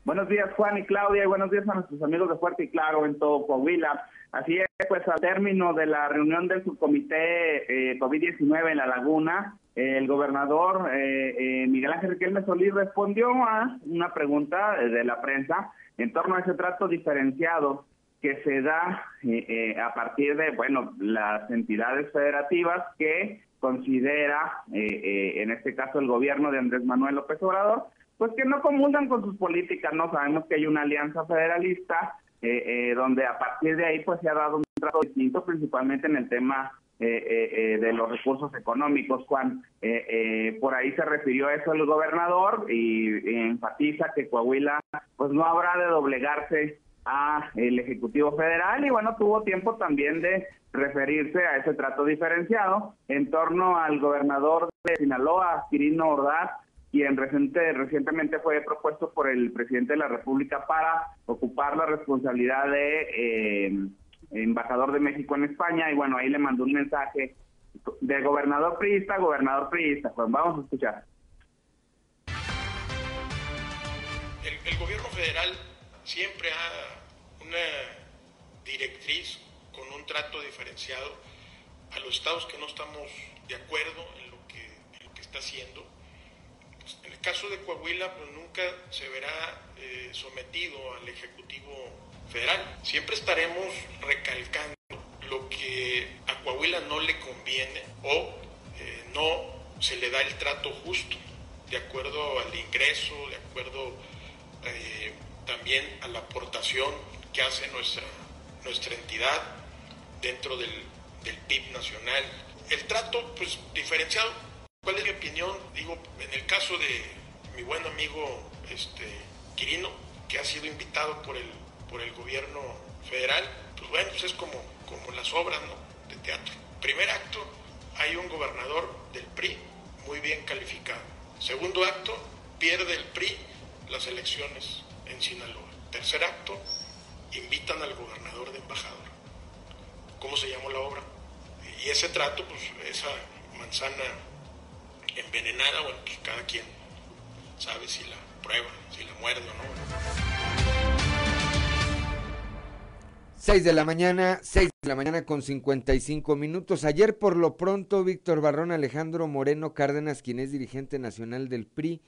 Buenos días, Juan y Claudia, y buenos días a nuestros amigos de Fuerte y Claro en todo Coahuila. Así es, pues al término de la reunión del subcomité eh, COVID-19 en La Laguna, el gobernador eh, eh, Miguel Ángel Riquelme Solís respondió a una pregunta de la prensa en torno a ese trato diferenciado que se da a partir de, bueno, las entidades federativas que considera, en este caso el gobierno de Andrés Manuel López Obrador, pues que no comulgan con sus políticas, no sabemos que hay una alianza federalista eh, eh, donde a partir de ahí pues se ha dado un trato distinto, principalmente en el tema eh, de los recursos económicos, Juan. por ahí se refirió eso el gobernador y, enfatiza que Coahuila pues no habrá de doblegarse a el Ejecutivo Federal y bueno, tuvo tiempo también de referirse a ese trato diferenciado en torno al gobernador de Sinaloa, Quirino Ordaz, quien reciente, recientemente fue propuesto por el presidente de la República para ocupar la responsabilidad de eh, embajador de México en España. Y bueno, ahí le mandó un mensaje de gobernador priista gobernador priista. Pues vamos a escuchar. El, gobierno federal siempre ha una directriz con un trato diferenciado a los estados que no estamos de acuerdo en lo que, está haciendo en el caso de Coahuila, pues nunca se verá eh, sometido al Ejecutivo Federal. Siempre estaremos recalcando lo que a Coahuila no le conviene o eh, no se le da el trato justo, de acuerdo al ingreso, de acuerdo eh, también a la aportación que hace nuestra, nuestra entidad dentro del, del PIB nacional. El trato, pues, diferenciado ¿Cuál es mi opinión? Digo, en el caso de mi buen amigo este, Quirino, que ha sido invitado por el, por el gobierno federal, pues bueno, pues es como, como las obras de teatro. Primer acto, hay un gobernador del PRI muy bien calificado. Segundo acto, pierde el PRI las elecciones en Sinaloa. Tercer acto, invitan al gobernador de embajador. ¿Cómo se llamó la obra? Y ese trato, pues esa manzana envenenada, bueno, pues cada quien sabe si la prueba, si la muerde o no. 6 de la mañana, 6 de la mañana con 55 minutos. Ayer por lo pronto Víctor Barrón Alejandro Moreno Cárdenas, quien es dirigente nacional del PRI,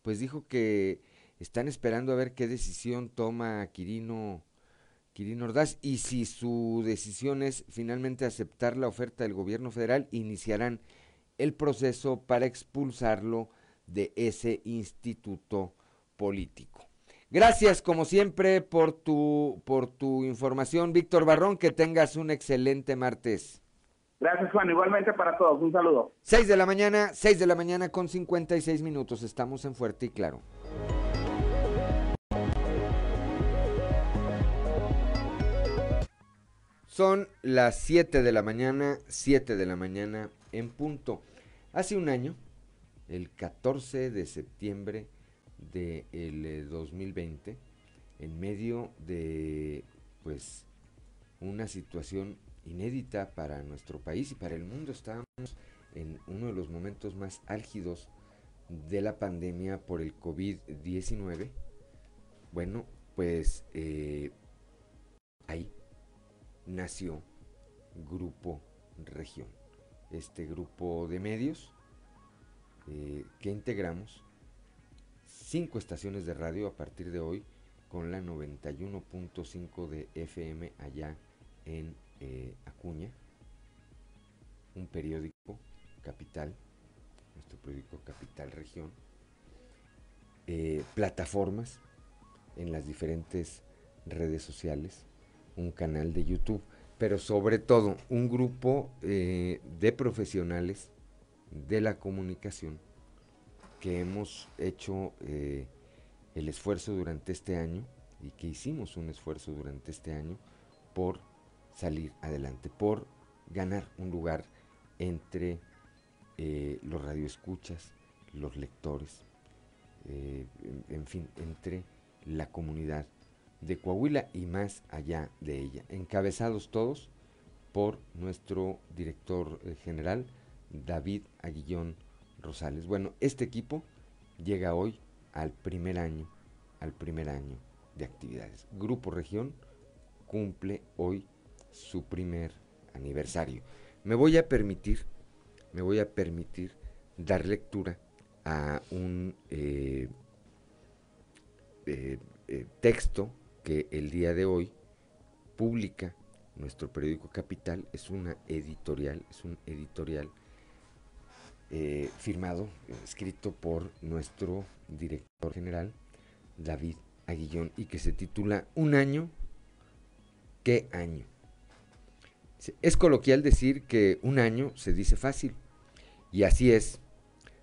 pues dijo que están esperando a ver qué decisión toma Quirino, Quirino Ordaz y si su decisión es finalmente aceptar la oferta del gobierno federal, iniciarán el proceso para expulsarlo de ese instituto político. Gracias, como siempre, por tu, por tu información, Víctor Barrón. Que tengas un excelente martes. Gracias, Juan. Igualmente para todos. Un saludo. 6 de la mañana, 6 de la mañana con 56 minutos. Estamos en Fuerte y Claro. Son las 7 de la mañana, 7 de la mañana en punto. Hace un año, el 14 de septiembre del 2020, eh, en medio de pues una situación inédita para nuestro país y para el mundo, estábamos en uno de los momentos más álgidos de la pandemia por el COVID-19. Bueno, pues eh, ahí nació Grupo Región, este grupo de medios eh, que integramos cinco estaciones de radio a partir de hoy con la 91.5 de FM allá en eh, Acuña, un periódico capital, nuestro periódico Capital Región, eh, plataformas en las diferentes redes sociales, un canal de YouTube, pero sobre todo un grupo eh, de profesionales de la comunicación que hemos hecho eh, el esfuerzo durante este año y que hicimos un esfuerzo durante este año por salir adelante, por ganar un lugar entre eh, los radioescuchas, los lectores, en fin, entre la comunidad de Coahuila y más allá de ella, encabezados todos por nuestro director eh, general, David Aguillón Rosales. Bueno, este equipo llega hoy al primer año, al primer año de actividades. Grupo Región cumple hoy su primer aniversario. Me voy a permitir, me voy a permitir dar lectura a un eh, eh, texto que el día de hoy publica nuestro periódico Capital, es una editorial, es un editorial eh, firmado, escrito por nuestro director general, David Aguillón, y que se titula Un año, ¿qué año? Es coloquial decir que un año se dice fácil, y así es,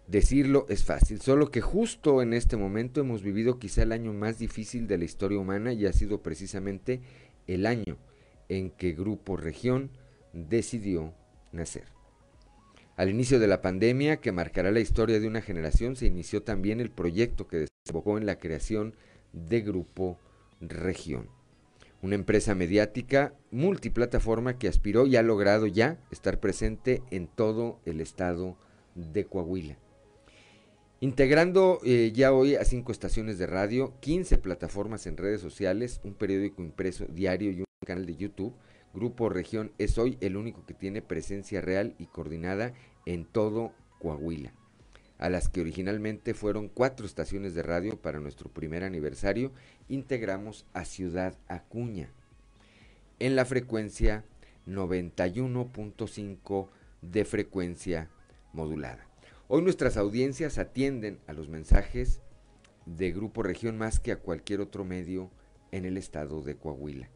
Decirlo es fácil, solo que justo en este momento hemos vivido quizá el año más difícil de la historia humana y ha sido precisamente el año en que Grupo Región decidió nacer. Al inicio de la pandemia, que marcará la historia de una generación, se inició también el proyecto que desembocó en la creación de Grupo Región, una empresa mediática multiplataforma que aspiró y ha logrado ya estar presente en todo el estado de Coahuila integrando eh, ya hoy a cinco estaciones de radio, 15 plataformas en redes sociales, un periódico impreso diario y un canal de YouTube. Grupo Región es hoy el único que tiene presencia real y coordinada en todo Coahuila, a las que originalmente fueron cuatro estaciones de radio para nuestro primer aniversario, integramos a Ciudad Acuña en la frecuencia 91.5 de frecuencia modulada. Hoy nuestras audiencias atienden a los mensajes de Grupo Región más que a cualquier otro medio en el estado de Coahuila,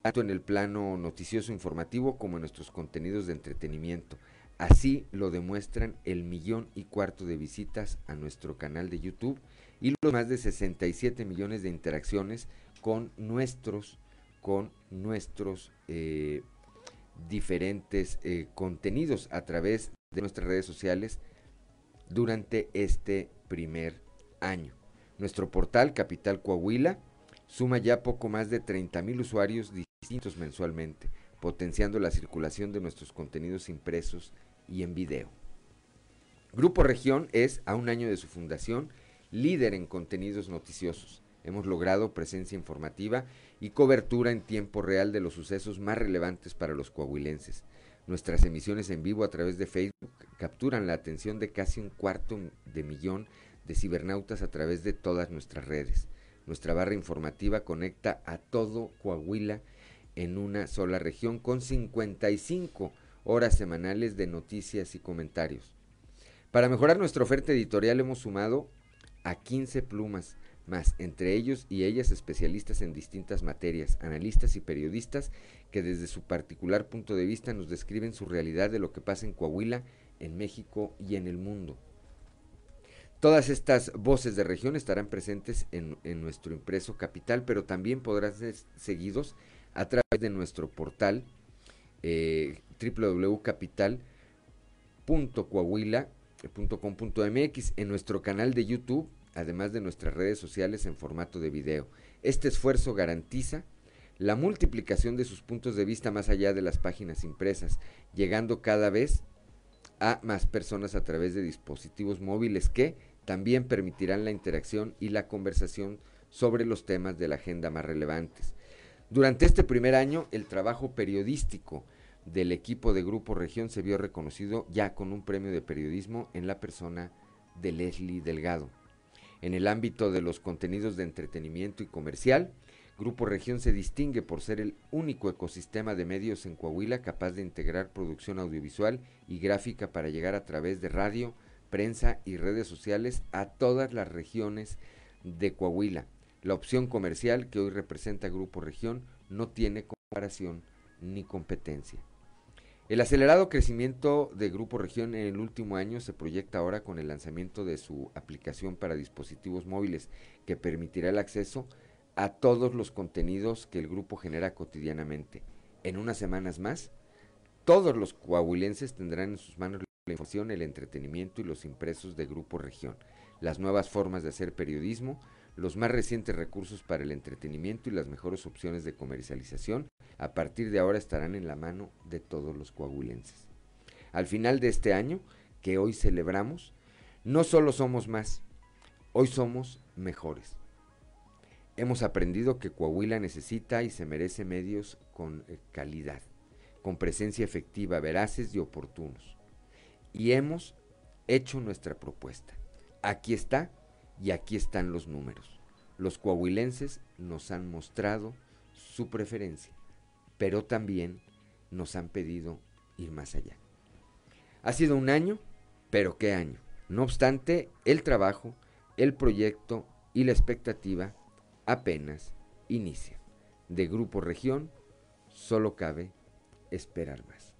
tanto en el plano noticioso informativo como en nuestros contenidos de entretenimiento. Así lo demuestran el millón y cuarto de visitas a nuestro canal de YouTube y los más de 67 millones de interacciones con nuestros, con nuestros eh, diferentes eh, contenidos a través de nuestras redes sociales durante este primer año. Nuestro portal Capital Coahuila suma ya poco más de 30 mil usuarios distintos mensualmente, potenciando la circulación de nuestros contenidos impresos y en video. Grupo Región es, a un año de su fundación, líder en contenidos noticiosos. Hemos logrado presencia informativa y cobertura en tiempo real de los sucesos más relevantes para los coahuilenses. Nuestras emisiones en vivo a través de Facebook capturan la atención de casi un cuarto de millón de cibernautas a través de todas nuestras redes. Nuestra barra informativa conecta a todo Coahuila en una sola región con 55 horas semanales de noticias y comentarios. Para mejorar nuestra oferta editorial hemos sumado a 15 plumas, más, entre ellos y ellas especialistas en distintas materias, analistas y periodistas que desde su particular punto de vista nos describen su realidad de lo que pasa en Coahuila, en México y en el mundo. Todas estas voces de región estarán presentes en, nuestro impreso capital, pero también podrán ser seguidos a través de nuestro portal eh, www.capital.coahuila.com.mx, en nuestro canal de YouTube, además de nuestras redes sociales en formato de video. Este esfuerzo garantiza la multiplicación de sus puntos de vista más allá de las páginas impresas, llegando cada vez a más personas a través de dispositivos móviles que también permitirán la interacción y la conversación sobre los temas de la agenda más relevantes. Durante este primer año, el trabajo periodístico del equipo de Grupo Región se vio reconocido ya con un premio de periodismo en la persona de Leslie Delgado. En el ámbito de los contenidos de entretenimiento y comercial, Grupo Región se distingue por ser el único ecosistema de medios en Coahuila capaz de integrar producción audiovisual y gráfica para llegar a través de radio, prensa y redes sociales a todas las regiones de Coahuila. La opción comercial que hoy representa Grupo Región no tiene comparación ni competencia. El acelerado crecimiento de Grupo Región en el último año se proyecta ahora con el lanzamiento de su aplicación para dispositivos móviles que permitirá el acceso a todos los contenidos que el grupo genera cotidianamente. En unas semanas más, todos los coahuilenses tendrán en sus manos la información, el entretenimiento y los impresos de Grupo Región, las nuevas formas de hacer periodismo, los más recientes recursos para el entretenimiento y las mejores opciones de comercialización, a partir de ahora estarán en la mano de todos los coahuilenses. Al final de este año, que hoy celebramos, no solo somos más, hoy somos mejores. Hemos aprendido que Coahuila necesita y se merece medios con eh, calidad, con presencia efectiva, veraces y oportunos. Y hemos hecho nuestra propuesta. Aquí está y aquí están los números. Los coahuilenses nos han mostrado su preferencia, pero también nos han pedido ir más allá. Ha sido un año, pero qué año. No obstante, el trabajo, el proyecto y la expectativa apenas inicia. De Grupo Región solo cabe esperar más.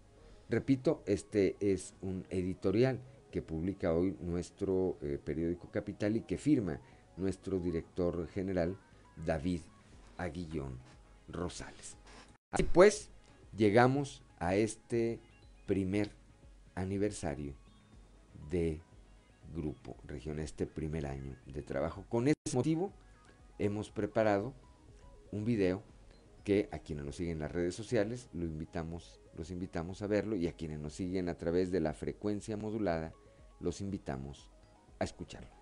Repito, este es un editorial que publica hoy nuestro eh, periódico Capital y que firma nuestro director general David Aguillón Rosales. Así pues, llegamos a este primer aniversario de Grupo Región, este primer año de trabajo. Con ese motivo hemos preparado un video que a quienes nos siguen en las redes sociales lo invitamos, los invitamos a verlo y a quienes nos siguen a través de la frecuencia modulada los invitamos a escucharlo.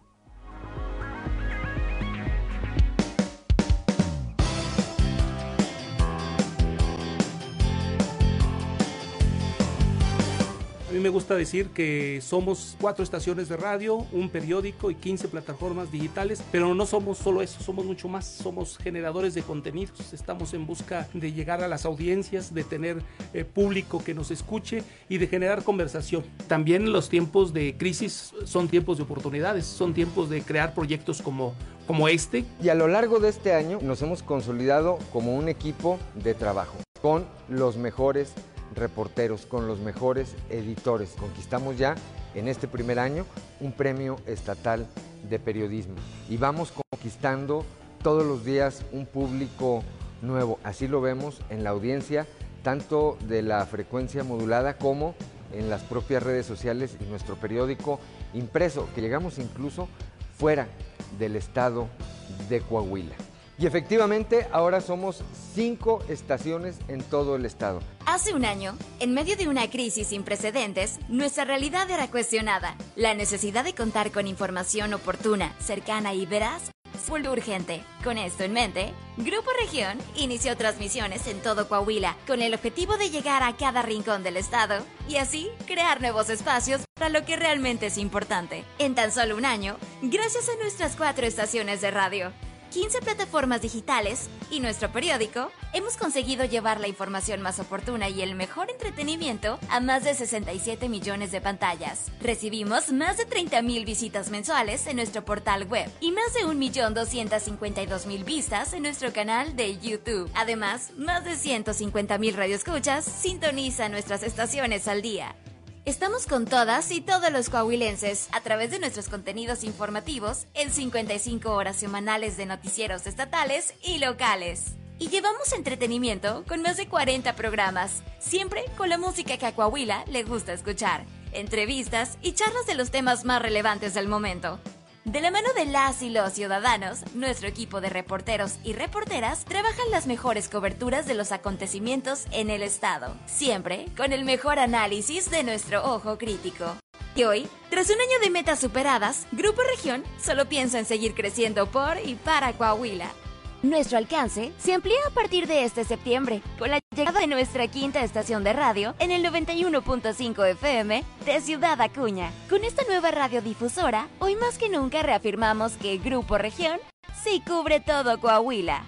Mí me gusta decir que somos cuatro estaciones de radio, un periódico y 15 plataformas digitales, pero no somos solo eso, somos mucho más, somos generadores de contenidos, estamos en busca de llegar a las audiencias, de tener eh, público que nos escuche y de generar conversación. También los tiempos de crisis son tiempos de oportunidades, son tiempos de crear proyectos como, como este. Y a lo largo de este año nos hemos consolidado como un equipo de trabajo con los mejores reporteros, con los mejores editores. Conquistamos ya en este primer año un premio estatal de periodismo y vamos conquistando todos los días un público nuevo. Así lo vemos en la audiencia, tanto de la frecuencia modulada como en las propias redes sociales y nuestro periódico impreso, que llegamos incluso fuera del estado de Coahuila. Y efectivamente, ahora somos cinco estaciones en todo el estado. Hace un año, en medio de una crisis sin precedentes, nuestra realidad era cuestionada. La necesidad de contar con información oportuna, cercana y veraz fue urgente. Con esto en mente, Grupo Región inició transmisiones en todo Coahuila con el objetivo de llegar a cada rincón del estado y así crear nuevos espacios para lo que realmente es importante. En tan solo un año, gracias a nuestras cuatro estaciones de radio, 15 plataformas digitales y nuestro periódico, hemos conseguido llevar la información más oportuna y el mejor entretenimiento a más de 67 millones de pantallas. Recibimos más de 30.000 visitas mensuales en nuestro portal web y más de 1.252.000 vistas en nuestro canal de YouTube. Además, más de 150.000 radioescuchas sintonizan nuestras estaciones al día. Estamos con todas y todos los coahuilenses a través de nuestros contenidos informativos en 55 horas semanales de noticieros estatales y locales. Y llevamos entretenimiento con más de 40 programas, siempre con la música que a Coahuila le gusta escuchar, entrevistas y charlas de los temas más relevantes del momento. De la mano de las y los ciudadanos, nuestro equipo de reporteros y reporteras trabajan las mejores coberturas de los acontecimientos en el estado, siempre con el mejor análisis de nuestro ojo crítico. Y hoy, tras un año de metas superadas, Grupo Región solo piensa en seguir creciendo por y para Coahuila. Nuestro alcance se amplía a partir de este septiembre con la llegada de nuestra quinta estación de radio en el 91.5 FM de Ciudad Acuña. Con esta nueva radiodifusora, hoy más que nunca reafirmamos que Grupo Región sí cubre todo Coahuila.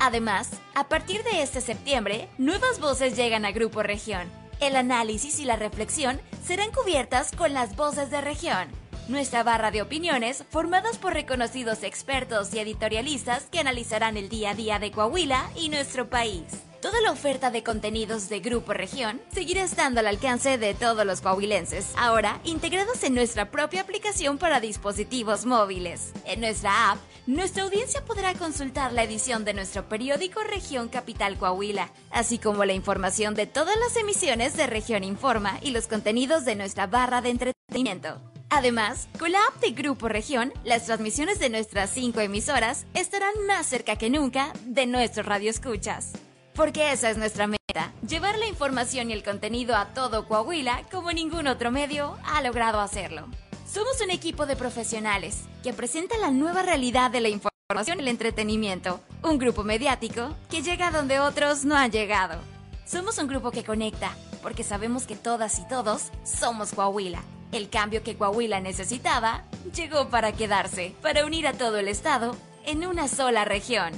Además, a partir de este septiembre, nuevas voces llegan a Grupo Región. El análisis y la reflexión serán cubiertas con las voces de región nuestra barra de opiniones formadas por reconocidos expertos y editorialistas que analizarán el día a día de Coahuila y nuestro país. Toda la oferta de contenidos de Grupo Región seguirá estando al alcance de todos los coahuilenses, ahora integrados en nuestra propia aplicación para dispositivos móviles. En nuestra app, nuestra audiencia podrá consultar la edición de nuestro periódico Región Capital Coahuila, así como la información de todas las emisiones de Región Informa y los contenidos de nuestra barra de entretenimiento. Además, con la app de Grupo Región, las transmisiones de nuestras cinco emisoras estarán más cerca que nunca de nuestros radioescuchas. Porque esa es nuestra meta, llevar la información y el contenido a todo Coahuila como ningún otro medio ha logrado hacerlo. Somos un equipo de profesionales que presenta la nueva realidad de la información y el entretenimiento, un grupo mediático que llega donde otros no han llegado. Somos un grupo que conecta, porque sabemos que todas y todos somos Coahuila. El cambio que Coahuila necesitaba llegó para quedarse, para unir a todo el estado en una sola región.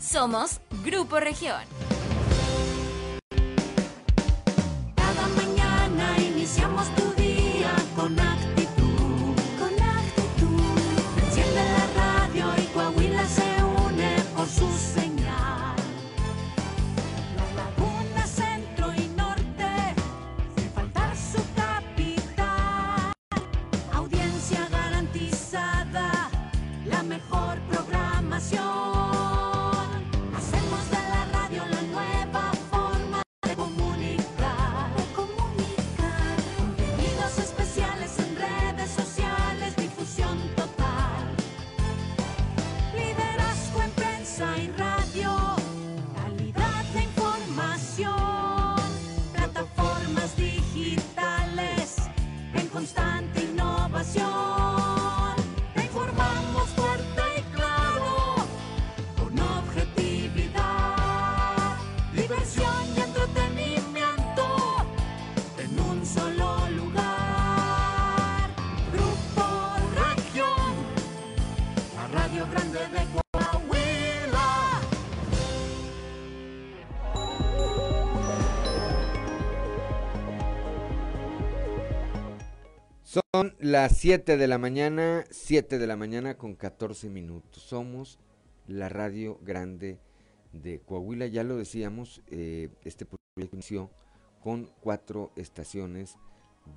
Somos Grupo Región. Cada mañana iniciamos tu día con 胸 las 7 de la mañana, 7 de la mañana con 14 minutos. Somos la radio grande de Coahuila. Ya lo decíamos, eh, este proyecto inició con cuatro estaciones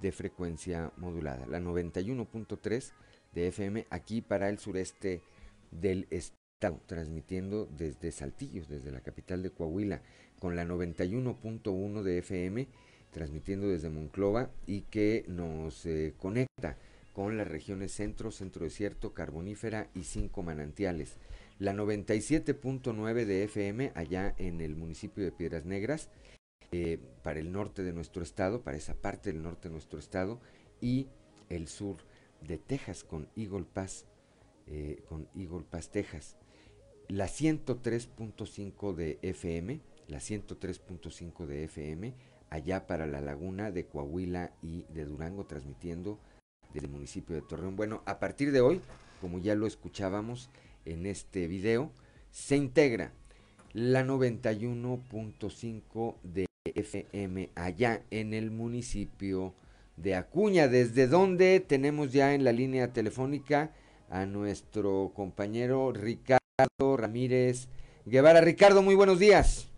de frecuencia modulada. La 91.3 de FM aquí para el sureste del estado, transmitiendo desde Saltillo, desde la capital de Coahuila, con la 91.1 de FM transmitiendo desde Monclova y que nos eh, conecta con las regiones centro, centro desierto, carbonífera y cinco manantiales. La 97.9 de FM allá en el municipio de Piedras Negras, eh, para el norte de nuestro estado, para esa parte del norte de nuestro estado y el sur de Texas con Eagle Pass, eh, con Eagle Pass, Texas. La 103.5 de FM, la 103.5 de FM allá para la laguna de Coahuila y de Durango, transmitiendo desde el municipio de Torreón. Bueno, a partir de hoy, como ya lo escuchábamos en este video, se integra la 91.5 de FM allá en el municipio de Acuña, desde donde tenemos ya en la línea telefónica a nuestro compañero Ricardo Ramírez Guevara. Ricardo, muy buenos días.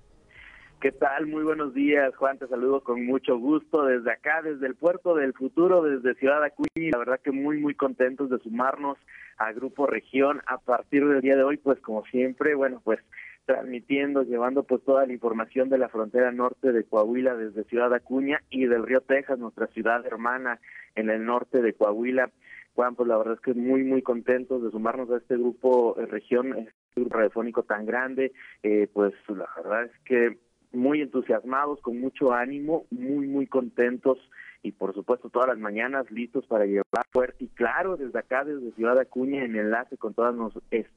¿Qué tal? Muy buenos días, Juan. Te saludo con mucho gusto desde acá, desde el puerto del futuro, desde Ciudad Acuña. La verdad que muy, muy contentos de sumarnos a Grupo Región a partir del día de hoy, pues como siempre, bueno, pues transmitiendo, llevando pues toda la información de la frontera norte de Coahuila desde Ciudad Acuña y del río Texas, nuestra ciudad hermana en el norte de Coahuila. Juan, pues la verdad es que muy, muy contentos de sumarnos a este grupo eh, región, este grupo radiofónico tan grande, eh, pues la verdad es que muy entusiasmados, con mucho ánimo, muy, muy contentos y por supuesto todas las mañanas listos para llevar fuerte y claro desde acá, desde Ciudad Acuña, en enlace con todas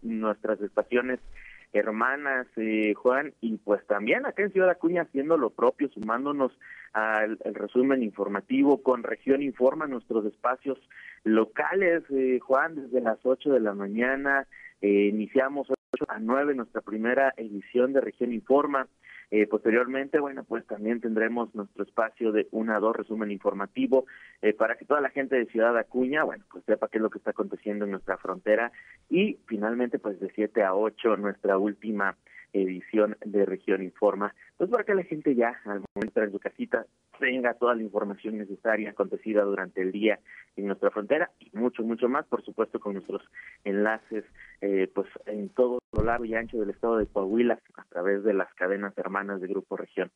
nuestras estaciones hermanas, eh, Juan, y pues también acá en Ciudad Acuña haciendo lo propio, sumándonos al, resumen informativo con Región Informa, nuestros espacios locales, eh, Juan, desde las 8 de la mañana, eh, iniciamos 8 a 9 nuestra primera edición de Región Informa, eh, posteriormente, bueno, pues también tendremos nuestro espacio de una a dos resumen informativo eh, para que toda la gente de Ciudad Acuña, bueno, pues sepa qué es lo que está aconteciendo en nuestra frontera. Y finalmente, pues de 7 a 8 nuestra última edición de Región Informa, pues para que la gente ya al momento de su casita tenga toda la información necesaria acontecida durante el día en nuestra frontera y mucho, mucho más, por supuesto, con nuestros enlaces, eh, pues en todo lo largo y ancho del estado de Coahuila a través de las cadenas hermanas de Grupo Región.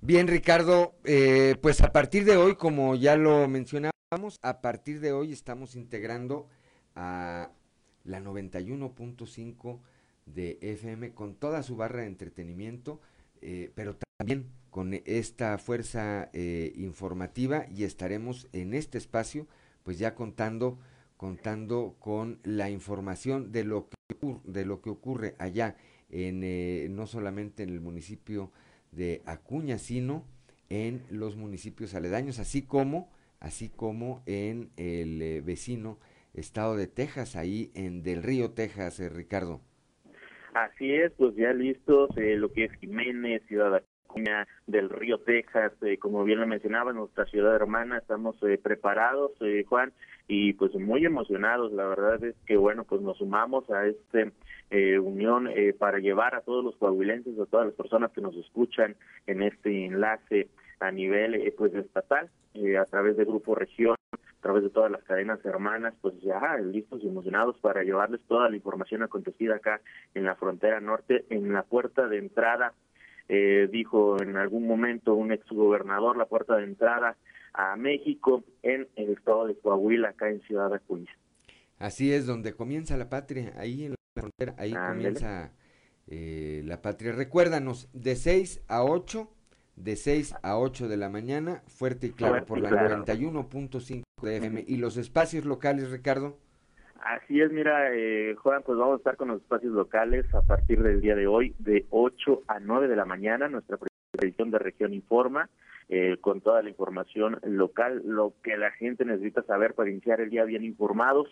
Bien, Ricardo, eh, pues a partir de hoy, como ya lo mencionábamos, a partir de hoy estamos integrando a la 91.5 de FM con toda su barra de entretenimiento, eh, pero también con esta fuerza eh, informativa y estaremos en este espacio pues ya contando contando con la información de lo que de lo que ocurre allá en eh, no solamente en el municipio de Acuña sino en los municipios aledaños así como así como en el vecino estado de Texas ahí en Del Río Texas Ricardo. Así es, pues ya listos eh, lo que es Jiménez, Ciudad del Río Texas, eh, como bien lo mencionaba, nuestra ciudad hermana, estamos eh, preparados, Juan, y pues muy emocionados. La verdad es que, bueno, pues nos sumamos a esta unión para llevar a todos los coahuilenses, a todas las personas que nos escuchan en este enlace a nivel pues estatal, a través de Grupo Región, a través de todas las cadenas hermanas, pues ya listos y emocionados para llevarles toda la información acontecida acá en la frontera norte, en la puerta de entrada, eh, dijo en algún momento un exgobernador, la puerta de entrada a México en el estado de Coahuila, acá en Ciudad Acuña. Así es, donde comienza la patria, ahí en la frontera, ahí comienza eh, la patria. Recuérdanos, de 6 a 8 de 6 a 8 de la mañana, fuerte y claro, por la 91.5 de FM. ¿Y los espacios locales, Ricardo? Así es, mira, eh, Juan, pues vamos a estar con los espacios locales a partir del día de hoy, de 8 a 9 de la mañana, nuestra edición de Región Informa, eh, con toda la información local, lo que la gente necesita saber para iniciar el día bien informados.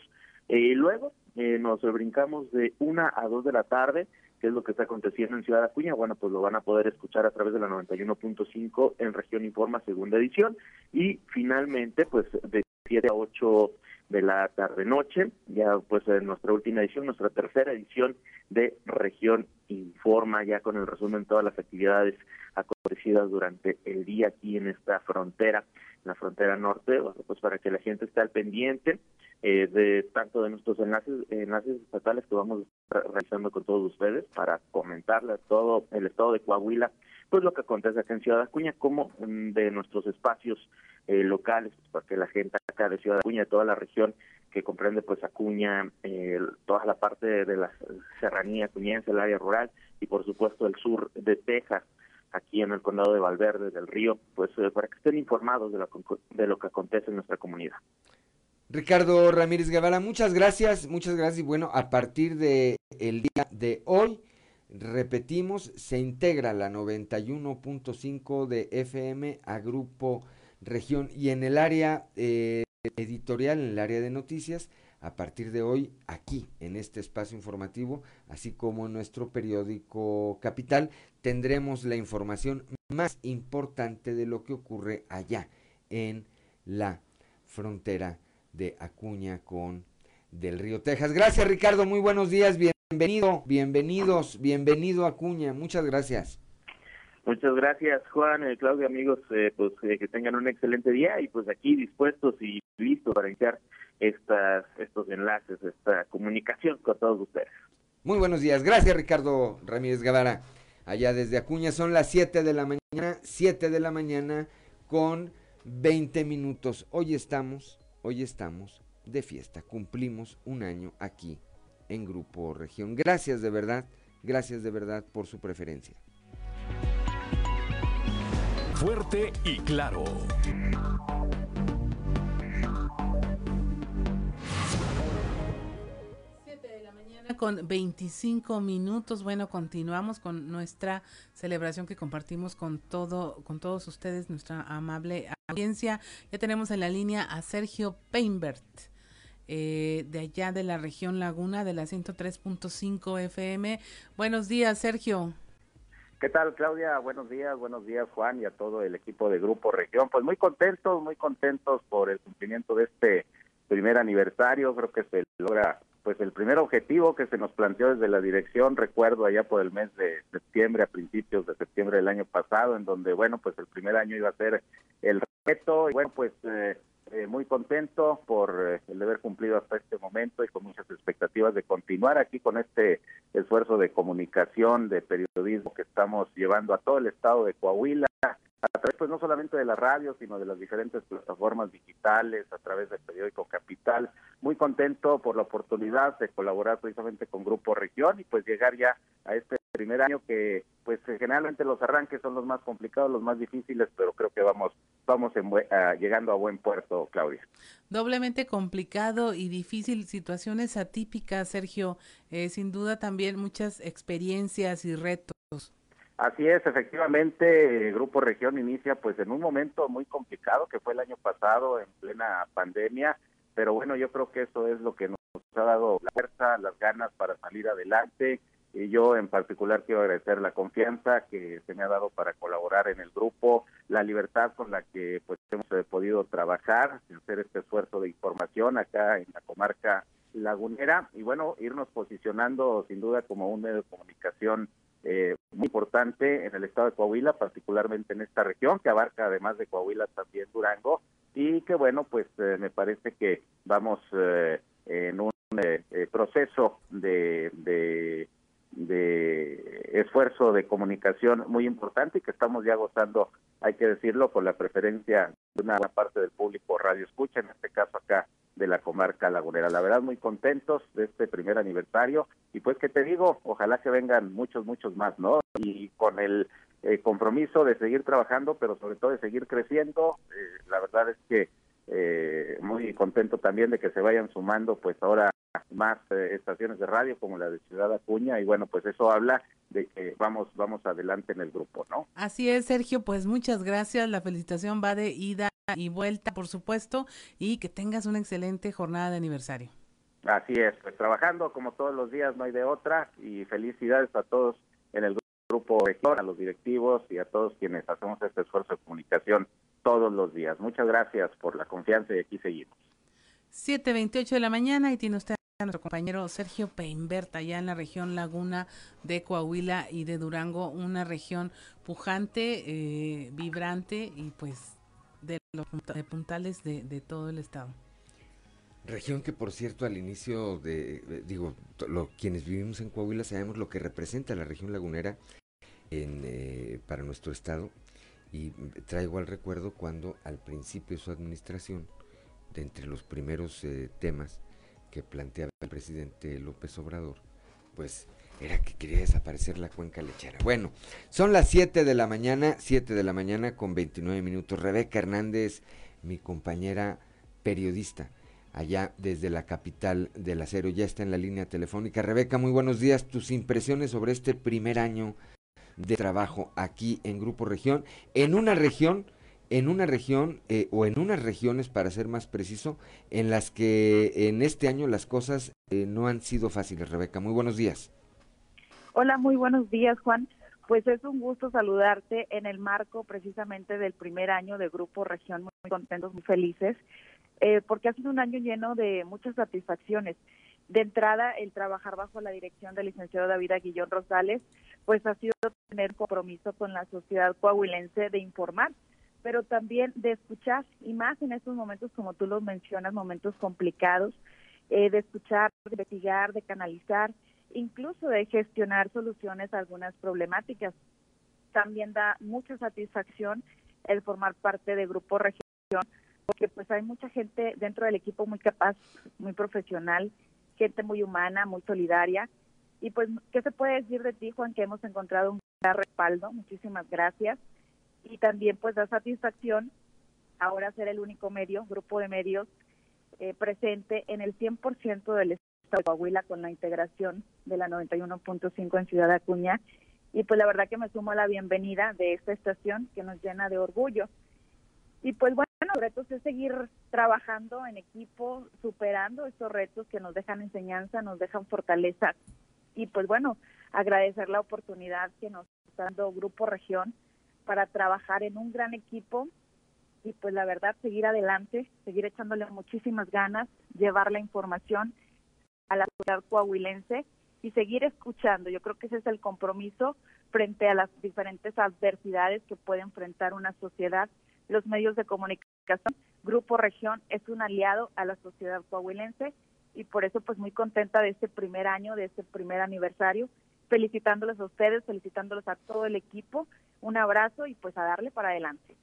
eh, luego eh, nos brincamos de 1 a 2 de la tarde qué es lo que está aconteciendo en Ciudad Acuña, bueno, pues lo van a poder escuchar a través de la 91.5 en Región Informa, segunda edición, y finalmente, pues de 7 a 8 de la tarde-noche, ya pues en nuestra última edición, nuestra tercera edición de Región Informa, ya con el resumen de todas las actividades acontecidas durante el día aquí en esta frontera, en la frontera norte, pues para que la gente esté al pendiente eh, de tanto de nuestros enlaces, enlaces estatales que vamos realizando con todos ustedes para comentarles todo el estado de Coahuila, pues lo que acontece acá en Ciudad Acuña, como mm, de nuestros espacios eh, locales, pues, para que la gente acá de Ciudad Acuña, de toda la región que comprende pues Acuña, eh, toda la parte de la serranía acuñense, el área rural y por supuesto el sur de Texas, aquí en el condado de Valverde del Río, pues para que estén informados de lo, de lo que acontece en nuestra comunidad. Ricardo Ramírez Guevara, muchas gracias, muchas gracias. Y bueno, a partir de el día de hoy, repetimos, se integra la 91.5 de FM a Grupo Región y en el área eh, editorial, en el área de noticias, a partir de hoy aquí en este espacio informativo, así como en nuestro periódico Capital, tendremos la información más importante de lo que ocurre allá en la frontera de Acuña con del Río Texas. Gracias Ricardo, muy buenos días, bienvenido, bienvenidos, bienvenido Acuña, muchas gracias. Muchas gracias Juan, eh, Claudia, amigos, eh, pues eh, que tengan un excelente día y pues aquí dispuestos y listos para iniciar estas, estos enlaces, esta comunicación con todos ustedes. Muy buenos días, gracias Ricardo Ramírez Guevara. Allá desde Acuña son las 7 de la mañana, 7 de la mañana con 20 minutos. Hoy estamos, hoy estamos de fiesta. Cumplimos un año aquí en Grupo Región. Gracias de verdad, gracias de verdad por su preferencia. Fuerte y claro. con 25 minutos. Bueno, continuamos con nuestra celebración que compartimos con todo, con todos ustedes, nuestra amable audiencia. Ya tenemos en la línea a Sergio Peinbert, eh, de allá de la región Laguna, de la 103.5 FM. Buenos días, Sergio. ¿Qué tal, Claudia? Buenos días, buenos días, Juan, y a todo el equipo de Grupo Región. Pues muy contentos, muy contentos por el cumplimiento de este primer aniversario. Creo que se logra pues el primer objetivo que se nos planteó desde la dirección, recuerdo allá por el mes de septiembre, a principios de septiembre del año pasado, en donde, bueno, pues el primer año iba a ser el reto, y bueno, pues eh, eh, muy contento por eh, el haber cumplido hasta este momento y con muchas expectativas de continuar aquí con este esfuerzo de comunicación, de periodismo que estamos llevando a todo el estado de Coahuila, a través pues no solamente de la radio, sino de las diferentes plataformas digitales, a través del periódico Capital. Muy contento por la oportunidad de colaborar precisamente con Grupo Región y pues llegar ya a este primer año que pues generalmente los arranques son los más complicados, los más difíciles, pero creo que vamos vamos llegando a buen puerto, Claudia. Doblemente complicado y difícil, situaciones atípicas, Sergio, eh, sin duda también muchas experiencias y retos. Así es, efectivamente, el Grupo Región inicia pues en un momento muy complicado que fue el año pasado en plena pandemia, pero bueno, yo creo que eso es lo que nos ha dado la fuerza, las ganas para salir adelante y yo en particular quiero agradecer la confianza que se me ha dado para colaborar en el grupo, la libertad con la que pues hemos eh, podido trabajar, hacer este esfuerzo de información acá en la comarca lagunera y bueno, irnos posicionando sin duda como un medio de comunicación eh, muy importante en el estado de Coahuila, particularmente en esta región, que abarca además de Coahuila también Durango, y que bueno, pues eh, me parece que vamos eh, en un proceso de, de, de, esfuerzo de comunicación muy importante y que estamos ya gozando, hay que decirlo, con la preferencia de una parte del público radio escucha, en este caso acá de la comarca lagunera. La verdad, muy contentos de este primer aniversario y pues que te digo, ojalá que vengan muchos, muchos más, ¿no? Y con el eh, compromiso de seguir trabajando, pero sobre todo de seguir creciendo, eh, la verdad es que eh, muy contento también de que se vayan sumando pues ahora más estaciones de radio como la de Ciudad Acuña y bueno, pues eso habla de que vamos vamos adelante en el grupo, ¿no? Así es, Sergio, pues muchas gracias. La felicitación va de ida y vuelta, por supuesto, y que tengas una excelente jornada de aniversario. Así es, pues trabajando como todos los días, no hay de otra, y felicidades a todos en el grupo a los directivos y a todos quienes hacemos este esfuerzo de comunicación todos los días. Muchas gracias por la confianza y aquí seguimos. 7.28 de la mañana y tiene usted nuestro compañero Sergio Peinberta allá en la región Laguna de Coahuila y de Durango, una región pujante, eh, vibrante y pues de los puntales de, de todo el estado. Región que, por cierto, al inicio de, eh, digo, lo, quienes vivimos en Coahuila sabemos lo que representa la región lagunera en, eh, para nuestro estado y traigo al recuerdo cuando al principio de su administración, de entre los primeros eh, temas que planteaba el presidente López Obrador, pues era que quería desaparecer la cuenca lechera. Bueno, son las 7 de la mañana, 7 de la mañana con 29 minutos. Rebeca Hernández, mi compañera periodista, allá desde la capital del acero, ya está en la línea telefónica. Rebeca, muy buenos días. Tus impresiones sobre este primer año de trabajo aquí en Grupo Región, en una región en una región eh, o en unas regiones, para ser más preciso, en las que en este año las cosas eh, no han sido fáciles. Rebeca, muy buenos días. Hola, muy buenos días, Juan. Pues es un gusto saludarte en el marco precisamente del primer año de Grupo Región, muy contentos, muy felices, eh, porque ha sido un año lleno de muchas satisfacciones. De entrada, el trabajar bajo la dirección del licenciado David Aguillón Rosales, pues ha sido tener compromiso con la sociedad coahuilense de informar, pero también de escuchar, y más en estos momentos, como tú los mencionas, momentos complicados, eh, de escuchar, de investigar, de canalizar, incluso de gestionar soluciones a algunas problemáticas. También da mucha satisfacción el formar parte de Grupo Región, porque pues hay mucha gente dentro del equipo muy capaz, muy profesional, gente muy humana, muy solidaria. Y pues, ¿qué se puede decir de ti, Juan? Que hemos encontrado un gran respaldo. Muchísimas gracias. Y también pues da satisfacción ahora ser el único medio, grupo de medios, eh, presente en el 100% del estado de Coahuila con la integración de la 91.5 en Ciudad Acuña. Y pues la verdad que me sumo a la bienvenida de esta estación que nos llena de orgullo. Y pues bueno, los retos es seguir trabajando en equipo, superando estos retos que nos dejan enseñanza, nos dejan fortaleza. Y pues bueno, agradecer la oportunidad que nos está dando Grupo Región para trabajar en un gran equipo y pues la verdad seguir adelante, seguir echándole muchísimas ganas, llevar la información a la sociedad coahuilense y seguir escuchando. Yo creo que ese es el compromiso frente a las diferentes adversidades que puede enfrentar una sociedad. Los medios de comunicación, Grupo Región es un aliado a la sociedad coahuilense y por eso pues muy contenta de este primer año, de este primer aniversario, felicitándoles a ustedes, felicitándoles a todo el equipo. Un abrazo y pues a darle para adelante.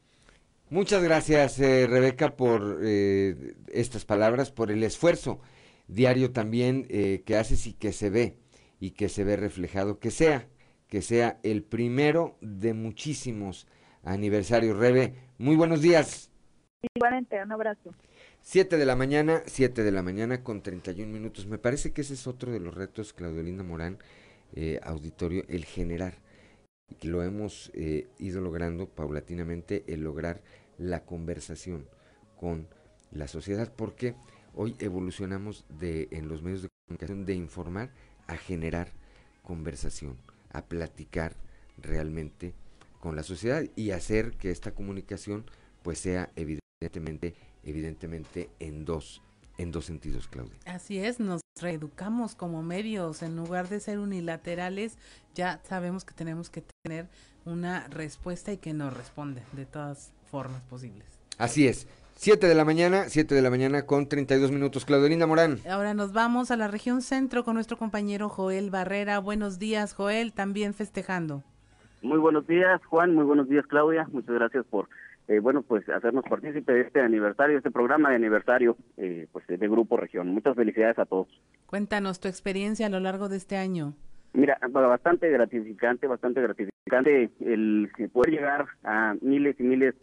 Muchas gracias, eh, Rebeca, por eh, estas palabras, por el esfuerzo diario también eh, que haces y que se ve, y que se ve reflejado, que sea, que sea el primero de muchísimos aniversarios. Rebe, muy buenos días. Igualmente, un abrazo. Siete de la mañana, siete de la mañana con 31 minutos. Me parece que ese es otro de los retos, Claudelina Morán, eh, auditorio, el generar. Lo hemos eh, ido logrando paulatinamente, el lograr la conversación con la sociedad, porque hoy evolucionamos de en los medios de comunicación de informar a generar conversación, a platicar realmente con la sociedad y hacer que esta comunicación pues sea evidentemente evidentemente en dos en dos sentidos, Claudia. Así es, nos reeducamos como medios, en lugar de ser unilaterales, ya sabemos que tenemos que tener una respuesta y que nos responde de todas formas posibles. Así es. Siete de la mañana, siete de la mañana con 32 minutos. Claudelina Morán. Ahora nos vamos a la región centro con nuestro compañero Joel Barrera. Buenos días, Joel, también festejando. Muy buenos días, Juan. Muy buenos días, Claudia. Muchas gracias por eh, bueno, pues hacernos partícipe de este aniversario, este programa de aniversario, eh, pues de Grupo Región. Muchas felicidades a todos. Cuéntanos tu experiencia a lo largo de este año. Mira, bastante gratificante, bastante gratificante el poder llegar a miles y miles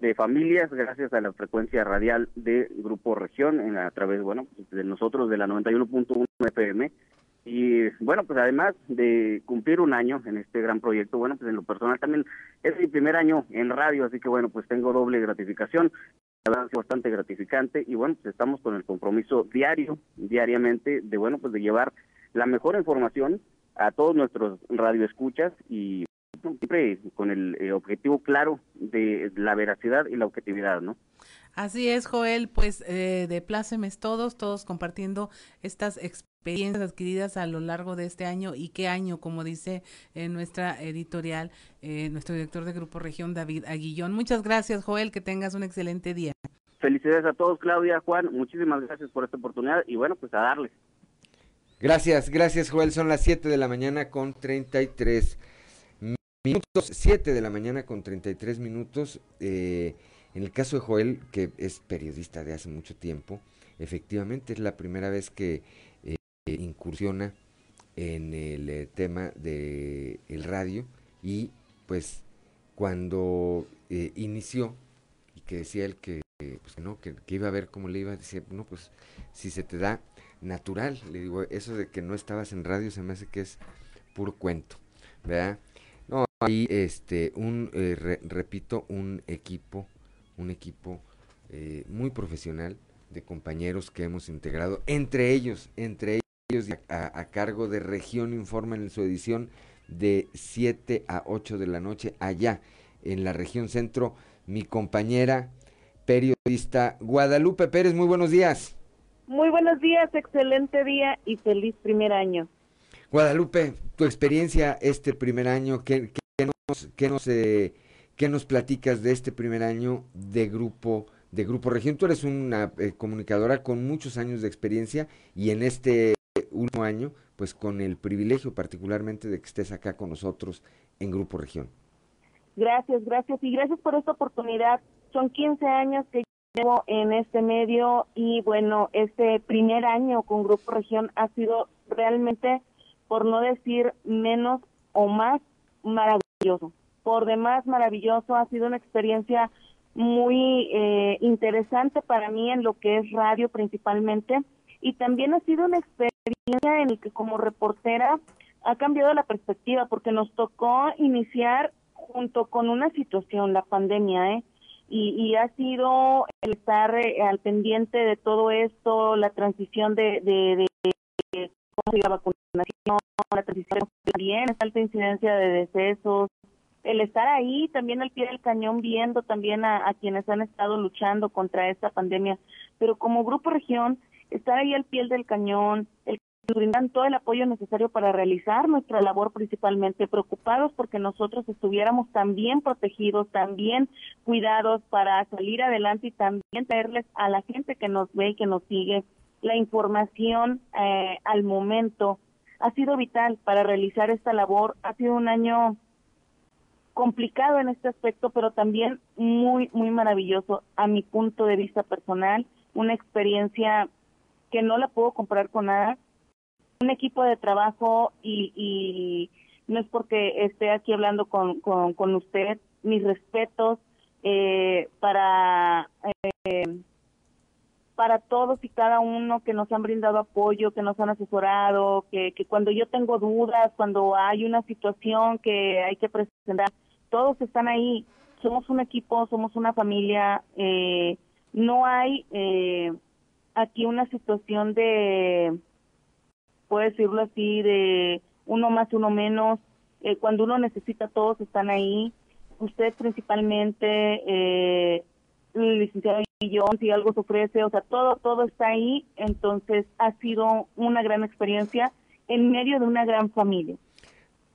de familias gracias a la frecuencia radial de Grupo Región en, a través, bueno, de nosotros de la 91.1 FM y bueno, pues además de cumplir un año en este gran proyecto, bueno, pues en lo personal también es mi primer año en radio, así que bueno, pues tengo doble gratificación, bastante gratificante y bueno, pues estamos con el compromiso diario, diariamente, de bueno, pues de llevar la mejor información a todos nuestros radioescuchas y siempre con el eh, objetivo claro de la veracidad y la objetividad, ¿no? Así es, Joel, pues eh, de plácemes todos, todos compartiendo estas experiencias adquiridas a lo largo de este año y qué año, como dice en nuestra editorial, eh, nuestro director de Grupo Región, David Aguillón. Muchas gracias, Joel, que tengas un excelente día. Felicidades a todos, Claudia, Juan, muchísimas gracias por esta oportunidad y bueno, pues a darle. Gracias, gracias, Joel. Son las 7 de la mañana con 33 minutos, 7 de la mañana con 33 minutos. Eh, en el caso de Joel, que es periodista de hace mucho tiempo, efectivamente es la primera vez que eh, incursiona en el eh, tema del el radio y pues cuando eh, inició y que decía él que, pues, no, que, iba a ver cómo le iba, decía, no, pues si se te da natural, le digo, eso de que no estabas en radio se me hace que es puro cuento, ¿verdad? No, ahí este, un, repito, un equipo un equipo eh, muy profesional de compañeros que hemos integrado, entre ellos, entre ellos a, a cargo de Región Informa en su edición de 7 a 8 de la noche allá en la región centro, mi compañera periodista Guadalupe Pérez. Muy buenos días. Muy buenos días, excelente día y feliz primer año. Guadalupe, tu experiencia este primer año, ¿qué, qué nos, qué nos, eh, qué nos platicas de este primer año de Grupo de Grupo Región? Tú eres una eh, comunicadora con muchos años de experiencia y en este último año, pues con el privilegio particularmente de que estés acá con nosotros en Grupo Región. Gracias, gracias y gracias por esta oportunidad. Son 15 años que llevo en este medio y bueno, este primer año con Grupo Región ha sido realmente, por no decir menos o más, maravilloso. Por demás maravilloso, ha sido una experiencia muy eh, interesante para mí en lo que es radio principalmente y también ha sido una experiencia en la que como reportera ha cambiado la perspectiva porque nos tocó iniciar junto con una situación, la pandemia, ¿eh? Y, y ha sido el estar eh, al pendiente de todo esto, la transición de, de, de cómo se la vacunación, la transición también, esta alta incidencia de decesos, el estar ahí también al pie del cañón viendo también a, quienes han estado luchando contra esta pandemia, pero como Grupo Región, estar ahí al pie del cañón, el brindan todo el apoyo necesario para realizar nuestra labor principalmente, preocupados porque nosotros estuviéramos también protegidos, también cuidados para salir adelante y también traerles a la gente que nos ve y que nos sigue la información eh, al momento. Ha sido vital para realizar esta labor. Ha sido un año complicado en este aspecto, pero también muy, muy maravilloso a mi punto de vista personal. Una experiencia que no la puedo comprar con nada un equipo de trabajo y, y no es porque esté aquí hablando con, con, con usted, mis respetos eh, para eh, para todos y cada uno que nos han brindado apoyo, que nos han asesorado, que, que cuando yo tengo dudas, cuando hay una situación que hay que presentar, todos están ahí. Somos un equipo, somos una familia. Eh, no hay eh, aquí una situación de puedo decirlo así, de uno más, uno menos. Eh, cuando uno necesita, todos están ahí. Usted principalmente, eh, licenciado Guillón, si algo se ofrece, o sea, todo, todo está ahí. Entonces, ha sido una gran experiencia en medio de una gran familia.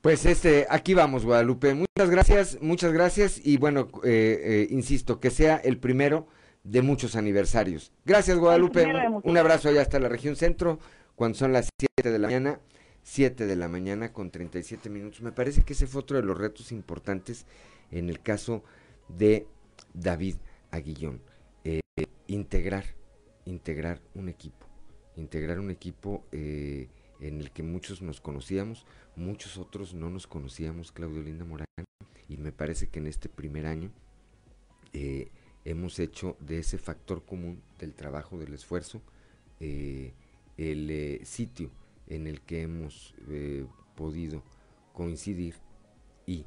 Pues este, aquí vamos, Guadalupe. Muchas gracias, muchas gracias y bueno, eh, eh, insisto, que sea el primero de muchos aniversarios. Gracias, Guadalupe. Un, un abrazo allá hasta la región centro cuando son las 7 de la mañana, 7 de la mañana con 37 minutos. Me parece que ese fue otro de los retos importantes en el caso de David Aguillón. Integrar, integrar un equipo, integrar un equipo eh, en el que muchos nos conocíamos, muchos otros no nos conocíamos, Claudio Linda Morán, y me parece que en este primer año eh, hemos hecho de ese factor común del trabajo, del esfuerzo, eh, el sitio en el que hemos podido coincidir y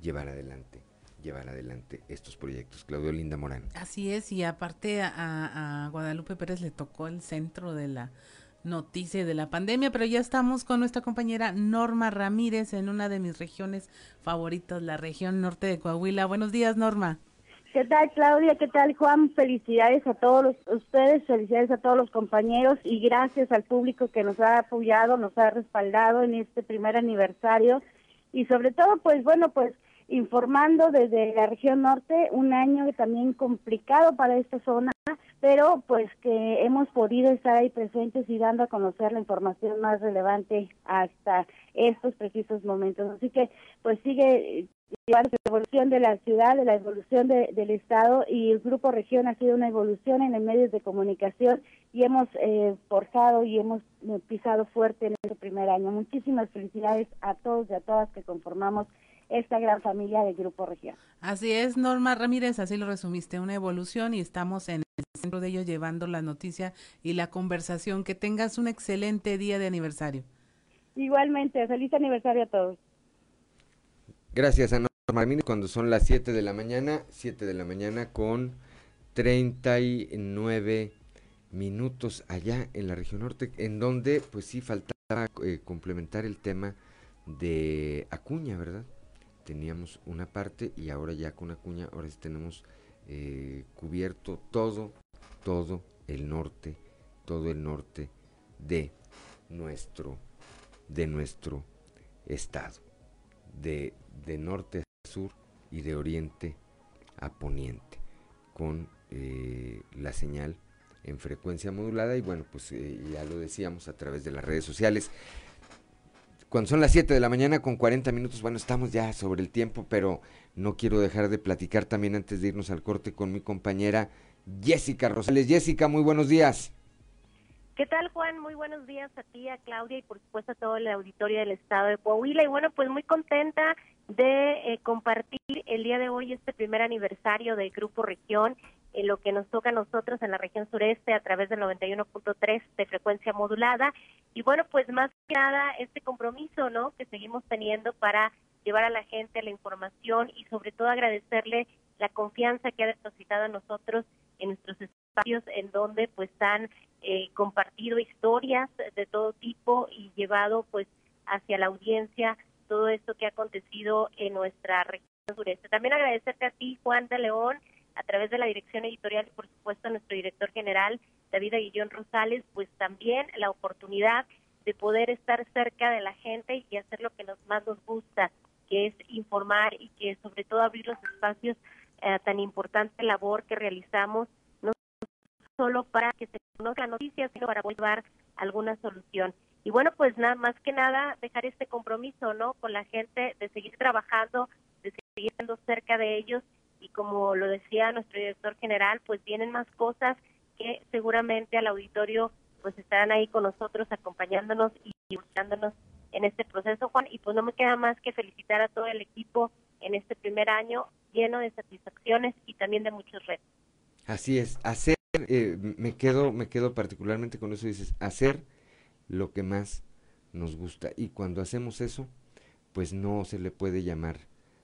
llevar adelante llevar adelante estos proyectos. Claudio Linda Morán. Así es, y aparte a, a, Guadalupe Pérez le tocó el centro de la noticia de la pandemia, pero ya estamos con nuestra compañera Norma Ramírez en una de mis regiones favoritas, la región norte de Coahuila. Buenos días, Norma. ¿Qué tal, Claudia? ¿Qué tal, Juan? Felicidades a todos los, ustedes, felicidades a todos los compañeros y gracias al público que nos ha apoyado, nos ha respaldado en este primer aniversario y sobre todo, pues bueno, pues informando desde la región norte, un año también complicado para esta zona, pero pues que hemos podido estar ahí presentes y dando a conocer la información más relevante hasta estos precisos momentos. Así que pues sigue llevar la evolución de la ciudad, de la evolución de, del Estado y el Grupo Región ha sido una evolución en los medios de comunicación y hemos eh, forjado y hemos eh, pisado fuerte en este primer año. Muchísimas felicidades a todos y a todas que conformamos esta gran familia del Grupo Región. Así es, Norma Ramírez, así lo resumiste, una evolución y estamos en el centro de ello llevando la noticia y la conversación. Que tengas un excelente día de aniversario. Igualmente, feliz aniversario a todos. Gracias a Norma Ramírez, cuando son las 7 de la mañana, 7 de la mañana con 39 minutos allá en la región norte, en donde pues sí faltaba eh, complementar el tema de Acuña, ¿verdad? Teníamos una parte y ahora ya con Acuña, ahora sí tenemos eh, cubierto todo, todo el norte, todo el norte de nuestro, de nuestro estado, de, de norte a sur y de oriente a poniente, con eh, la señal en frecuencia modulada y bueno, pues eh, ya lo decíamos a través de las redes sociales. Cuando son las 7 de la mañana con 40 minutos, bueno, estamos ya sobre el tiempo, pero no quiero dejar de platicar también antes de irnos al corte con mi compañera Jessica Rosales. Jessica, muy buenos días. ¿Qué tal, Juan? Muy buenos días a ti, a Claudia y por supuesto a todo el auditorio del estado de Coahuila. Y bueno, pues muy contenta de eh, compartir el día de hoy este primer aniversario del Grupo Región en lo que nos toca a nosotros en la región sureste a través del 91.3 de frecuencia modulada. Y bueno, pues más que nada este compromiso, ¿no? Que seguimos teniendo para llevar a la gente la información y sobre todo agradecerle la confianza que ha depositado a nosotros en nuestros espacios en donde pues han eh, compartido historias de todo tipo y llevado pues hacia la audiencia todo esto que ha acontecido en nuestra región sureste. También agradecerte a ti, Juan de León, a través de la dirección editorial y por supuesto nuestro director general, David Aguillón Rosales, pues también la oportunidad de poder estar cerca de la gente y hacer lo que nos más nos gusta, que es informar y que sobre todo abrir los espacios eh, tan importante labor que realizamos, no solo para que se conozcan noticias, sino para llevar alguna solución. Y bueno, pues nada más que nada dejar este compromiso, ¿no? Con la gente de seguir trabajando, de seguir estando cerca de ellos y como lo decía nuestro director general, pues vienen más cosas que seguramente al auditorio pues estarán ahí con nosotros acompañándonos y buscándonos en este proceso, Juan, y pues no me queda más que felicitar a todo el equipo en este primer año lleno de satisfacciones y también de muchos retos. Así es, hacer, eh, me quedo, me quedo particularmente con eso, dices, hacer lo que más nos gusta. Y cuando hacemos eso, pues no se le puede llamar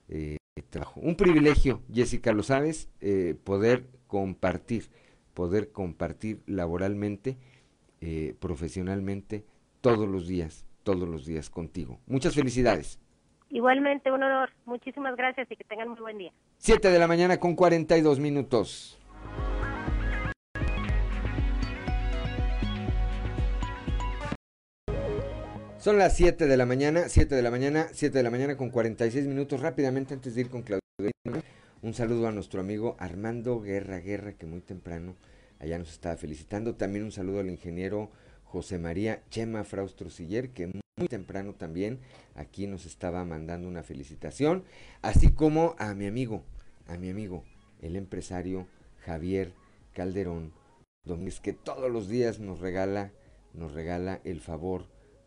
eh, trabajo. Un privilegio, Jessica, lo sabes, eh, poder compartir, poder compartir laboralmente, eh, profesionalmente, todos los días, todos los días contigo. Muchas felicidades. Igualmente, un honor. Muchísimas gracias y que tengan muy buen día. Siete de la mañana con 42 minutos. Son las 7 de la mañana, 7 de la mañana, 7 de la mañana con 46 minutos. Rápidamente, antes de ir con Claudia, un saludo a nuestro amigo Armando Guerra Guerra, que muy temprano allá nos estaba felicitando. También un saludo al ingeniero José María Chema Fraustro Siller, que muy temprano también aquí nos estaba mandando una felicitación. Así como a mi amigo, a mi amigo, el empresario Javier Calderón Domínguez, que todos los días nos regala, nos regala el favor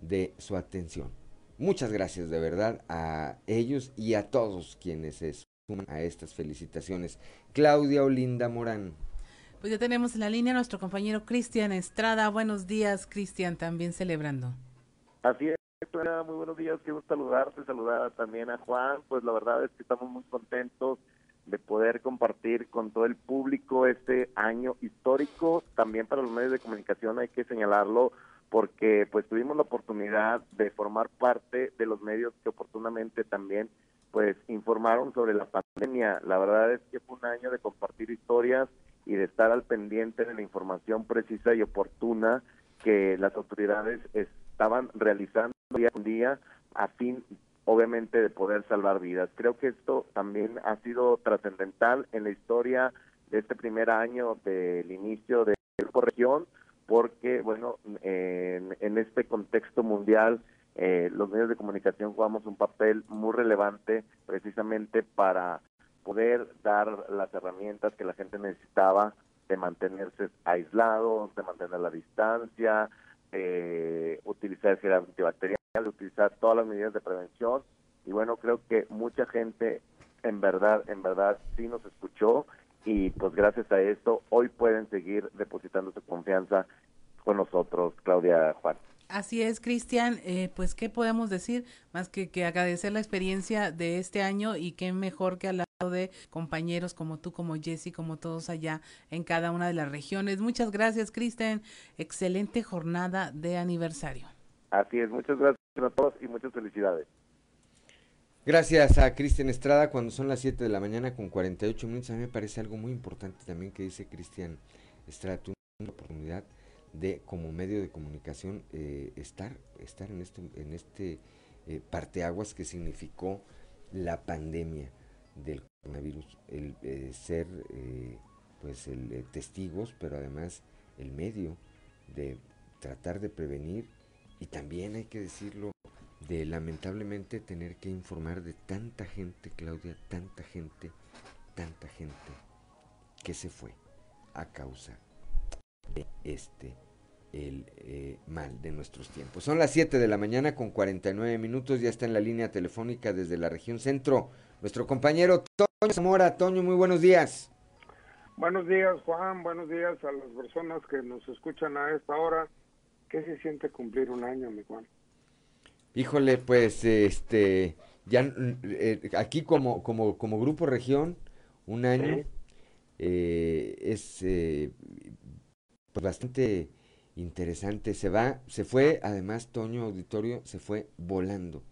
de su atención. Muchas gracias de verdad a ellos y a todos quienes se suman a estas felicitaciones. Claudia Olinda Morán. Pues ya tenemos en la línea a nuestro compañero Cristian Estrada. Buenos días, Cristian, también celebrando. Así es, muy buenos días, quiero saludarte, saludar también a Juan. Pues la verdad es que estamos muy contentos de poder compartir con todo el público este año histórico. También para los medios de comunicación hay que señalarlo porque pues tuvimos la oportunidad de formar parte de los medios que oportunamente también pues informaron sobre la pandemia. La verdad es que fue un año de compartir historias y de estar al pendiente de la información precisa y oportuna que las autoridades estaban realizando día con día a fin obviamente de poder salvar vidas. Creo que esto también ha sido trascendental en la historia de este primer año del inicio de la región porque, bueno, en, en este contexto mundial, eh, los medios de comunicación jugamos un papel muy relevante precisamente para poder dar las herramientas que la gente necesitaba de mantenerse aislados, de mantener la distancia, de utilizar el gel antibacterial, utilizar todas las medidas de prevención. Y bueno, creo que mucha gente en verdad, en verdad sí nos escuchó y pues gracias a esto hoy pueden seguir depositando su confianza con nosotros, Claudia Juan. Así es, Cristian. Eh, pues, ¿qué podemos decir? Más que, que agradecer la experiencia de este año y qué mejor que a la de compañeros como tú, como Jesse, como todos allá en cada una de las regiones. Muchas gracias, Kristen. Excelente jornada de aniversario. Así es, muchas gracias a todos y muchas felicidades. Gracias a Cristian Estrada cuando son las 7 de la mañana con 48 minutos. A mí me parece algo muy importante también que dice Cristian Estrada. Tú una oportunidad de como medio de comunicación eh, estar, estar en este, en este eh, parteaguas que significó la pandemia del coronavirus, el eh, ser eh, pues el eh, testigos, pero además el medio de tratar de prevenir y también hay que decirlo de lamentablemente tener que informar de tanta gente, Claudia, tanta gente, tanta gente que se fue a causa de este el eh, mal de nuestros tiempos. Son las 7 de la mañana con 49 minutos, ya está en la línea telefónica desde la región centro nuestro compañero Toño Zamora. Toño, muy buenos días. Buenos días, Juan. Buenos días a las personas que nos escuchan a esta hora. ¿Qué se siente cumplir un año, mi Juan? Híjole, pues este ya eh, aquí como como como grupo región un año Sí. eh, es eh, pues bastante interesante. Se va, se fue, además Toño Auditorio se fue volando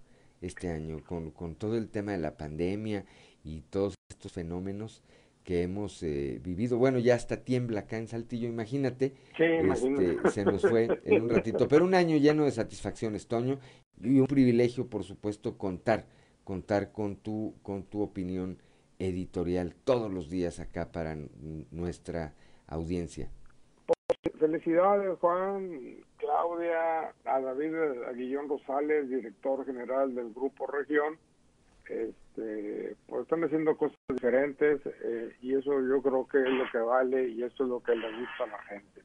este año con, con todo el tema de la pandemia y todos estos fenómenos que hemos eh, vivido. Bueno, ya hasta tiembla acá en Saltillo, imagínate. Sí, este, imagínate. se nos fue en un ratito, pero un año lleno de satisfacciones, Toño, y un privilegio, por supuesto, contar, contar con tu, con tu opinión editorial todos los días acá para nuestra audiencia. Felicidades, Juan, Claudia, a David Aguillón Rosales, director general del Grupo Región. Este, pues están haciendo cosas diferentes eh, y eso yo creo que es lo que vale y eso es lo que le gusta a la gente.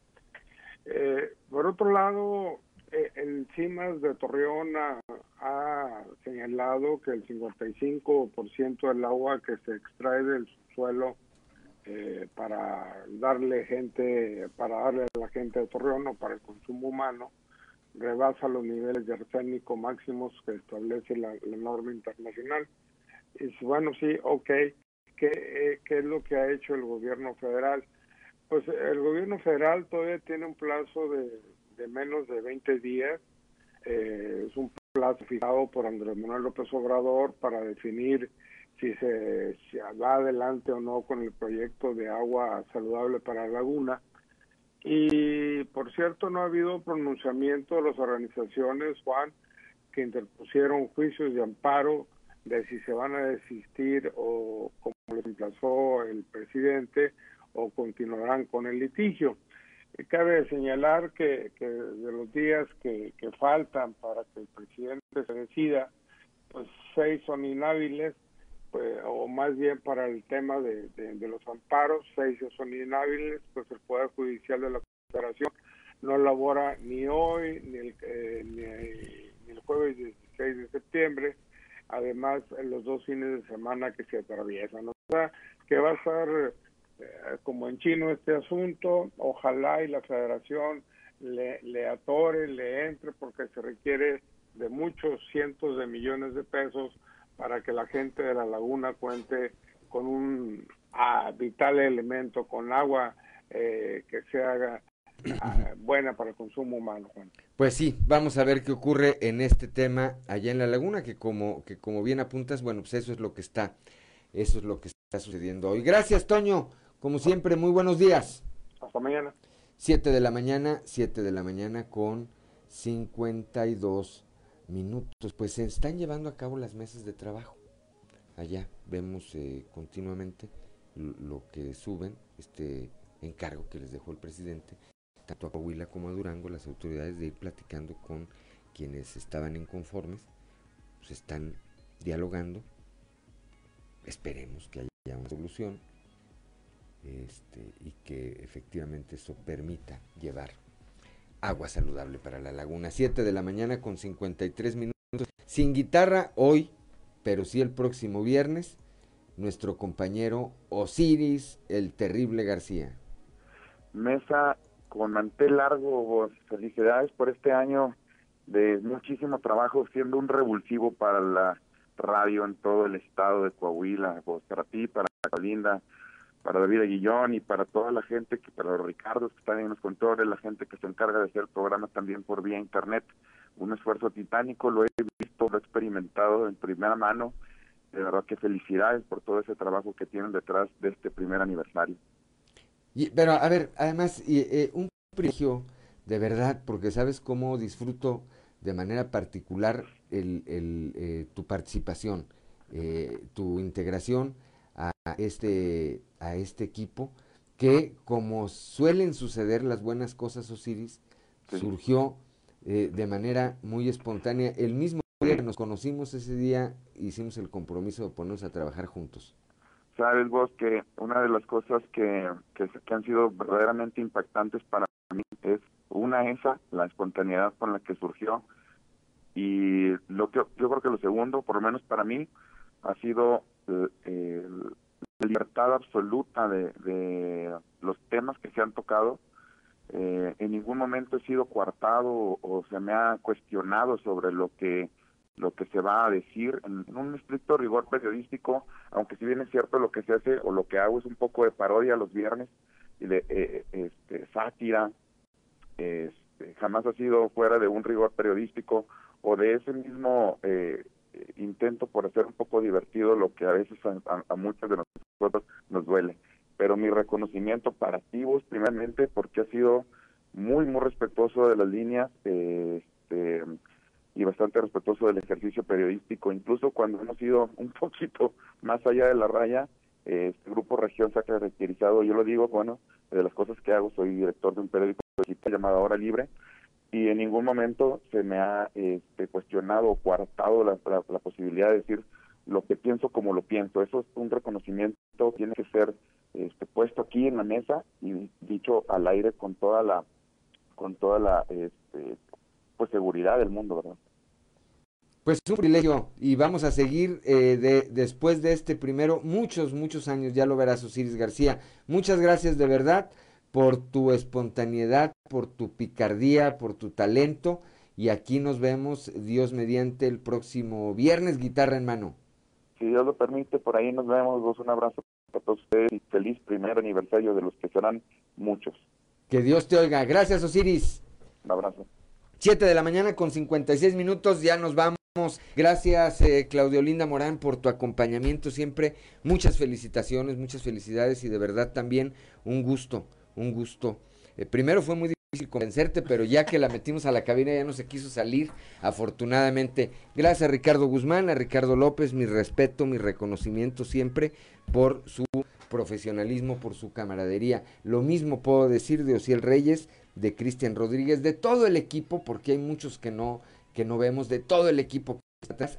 Eh, por otro lado, eh, el CIMAS de Torreón ha, señalado que el 55% del agua que se extrae del subsuelo eh, para darle gente, para darle a la gente de Torreón o para el consumo humano, rebasa los niveles de arsénico máximos que establece la, norma internacional. Y bueno, sí, ok, ¿Qué, eh, ¿qué es lo que ha hecho el gobierno federal? Pues el gobierno federal todavía tiene un plazo de, menos de 20 días, eh, es un plazo fijado por Andrés Manuel López Obrador para definir si se va adelante o no con el proyecto de agua saludable para la laguna. Y por cierto, no ha habido pronunciamiento de las organizaciones, Juan, que interpusieron juicios de amparo de si se van a desistir o como lo emplazó el presidente o continuarán con el litigio. Y cabe señalar que, que de los días que, que faltan para que el presidente se decida, pues seis son inhábiles, pues, o más bien para el tema de, de, los amparos, seis son inhábiles, pues el Poder Judicial de la Federación no labora ni hoy ni el, eh, ni, ni el jueves 16 de septiembre, además en los dos fines de semana que se atraviesan. O sea, que va a ser eh, como en chino este asunto, ojalá y la federación le, le atore, le entre, porque se requiere de muchos cientos de millones de pesos para que la gente de la laguna cuente con un ah, vital elemento, con agua eh, que sea ah, buena para el consumo humano, Juan. Pues sí, vamos a ver qué ocurre en este tema allá en la laguna, que como, que como bien apuntas, bueno, pues eso es lo que está, eso es lo que está sucediendo hoy. Gracias, Toño. Como siempre, muy buenos días. Hasta mañana. 7 de la mañana, 7 de la mañana con 52 minutos. Pues se están llevando a cabo las mesas de trabajo. Allá vemos eh, continuamente lo que suben, este encargo que les dejó el presidente, tanto a Coahuila como a Durango, las autoridades de ir platicando con quienes estaban inconformes, pues están dialogando. Esperemos que haya una solución este, y que efectivamente eso permita llevar agua saludable para la laguna. 7 de la mañana con 53 minutos. Sin guitarra hoy, pero sí el próximo viernes, nuestro compañero Osiris, el terrible García. Mesa con mantel largo, felicidades por este año de muchísimo trabajo, siendo un revulsivo para la radio en todo el estado de Coahuila, pues para ti, para Linda, para David Aguillón y para toda la gente, que para los Ricardos que están en los controles, la gente que se encarga de hacer el programa también por vía internet. Un esfuerzo titánico, lo he visto, lo he experimentado en primera mano. De verdad que felicidades por todo ese trabajo que tienen detrás de este primer aniversario. Y, pero a ver, además, eh, un privilegio de verdad, porque sabes cómo disfruto de manera particular el, el, eh, tu participación, eh, tu integración a este, a este equipo, que como suelen suceder las buenas cosas, Osiris, surgió eh, de manera muy espontánea. El mismo día que nos conocimos ese día, hicimos el compromiso de ponernos a trabajar juntos. Sabes vos que una de las cosas que, que, que han sido verdaderamente impactantes para mí es una esa, la espontaneidad con la que surgió, y lo que yo creo que lo segundo, por lo menos para mí, ha sido eh, la libertad absoluta de, de, los temas que se han tocado. Eh, en ningún momento he sido coartado o, se me ha cuestionado sobre lo que lo que se va a decir en, un estricto rigor periodístico, aunque si bien es cierto lo que se hace o lo que hago es un poco de parodia los viernes y de eh, este, sátira, este, jamás ha sido fuera de un rigor periodístico o de ese mismo eh, intento por hacer un poco divertido lo que a veces a, muchos de nosotros nos duele. Pero mi reconocimiento para ti vos, primeramente, porque ha sido muy, muy respetuoso de las líneas este, y bastante respetuoso del ejercicio periodístico, incluso cuando hemos ido un poquito más allá de la raya, este grupo Región se ha caracterizado, yo lo digo, bueno, de las cosas que hago, soy director de un periódico llamado Hora Libre, y en ningún momento se me ha este, cuestionado o coartado la, posibilidad de decir lo que pienso como lo pienso. Eso es un reconocimiento, tiene que ser este, puesto aquí en la mesa y dicho al aire con toda la con toda la este, pues seguridad del mundo, ¿verdad? Pues es un privilegio y vamos a seguir eh, de, después de este primero muchos, muchos años, ya lo verás Osiris García. Muchas gracias de verdad por tu espontaneidad, por tu picardía, por tu talento. Y aquí nos vemos, Dios mediante, el próximo viernes, guitarra en mano. Si Dios lo permite, por ahí nos vemos. un abrazo para todos ustedes y feliz primer aniversario de los que serán muchos. Que Dios te oiga. Gracias, Osiris. Un abrazo. Siete de la mañana con 56 minutos, ya nos vamos. Gracias, eh, Claudio Linda Morán, por tu acompañamiento siempre. Muchas felicitaciones, muchas felicidades y de verdad también un gusto un gusto. Eh, primero fue muy difícil convencerte, pero ya que la metimos a la cabina ya no se quiso salir, afortunadamente. Gracias a Ricardo Guzmán, a Ricardo López, mi respeto, mi reconocimiento siempre por su profesionalismo, por su camaradería. Lo mismo puedo decir de Ociel Reyes, de Cristian Rodríguez, de todo el equipo, porque hay muchos que no, que no vemos, de todo el equipo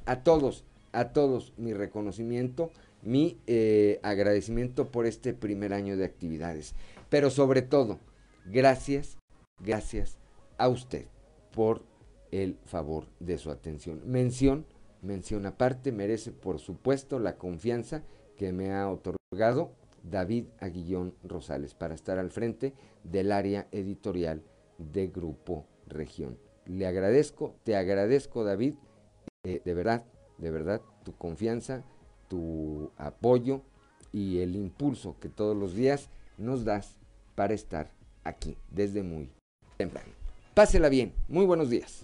a todos, a todos mi reconocimiento, mi eh, agradecimiento por este primer año de actividades. Pero sobre todo, gracias, gracias a usted por el favor de su atención. Mención, mención aparte, merece por supuesto la confianza que me ha otorgado David Aguillón Rosales para estar al frente del área editorial de Grupo Región. Le agradezco, te agradezco David, eh, de verdad, de verdad, tu confianza, tu apoyo y el impulso que todos los días nos das para estar aquí desde muy Pásela bien. Muy buenos días.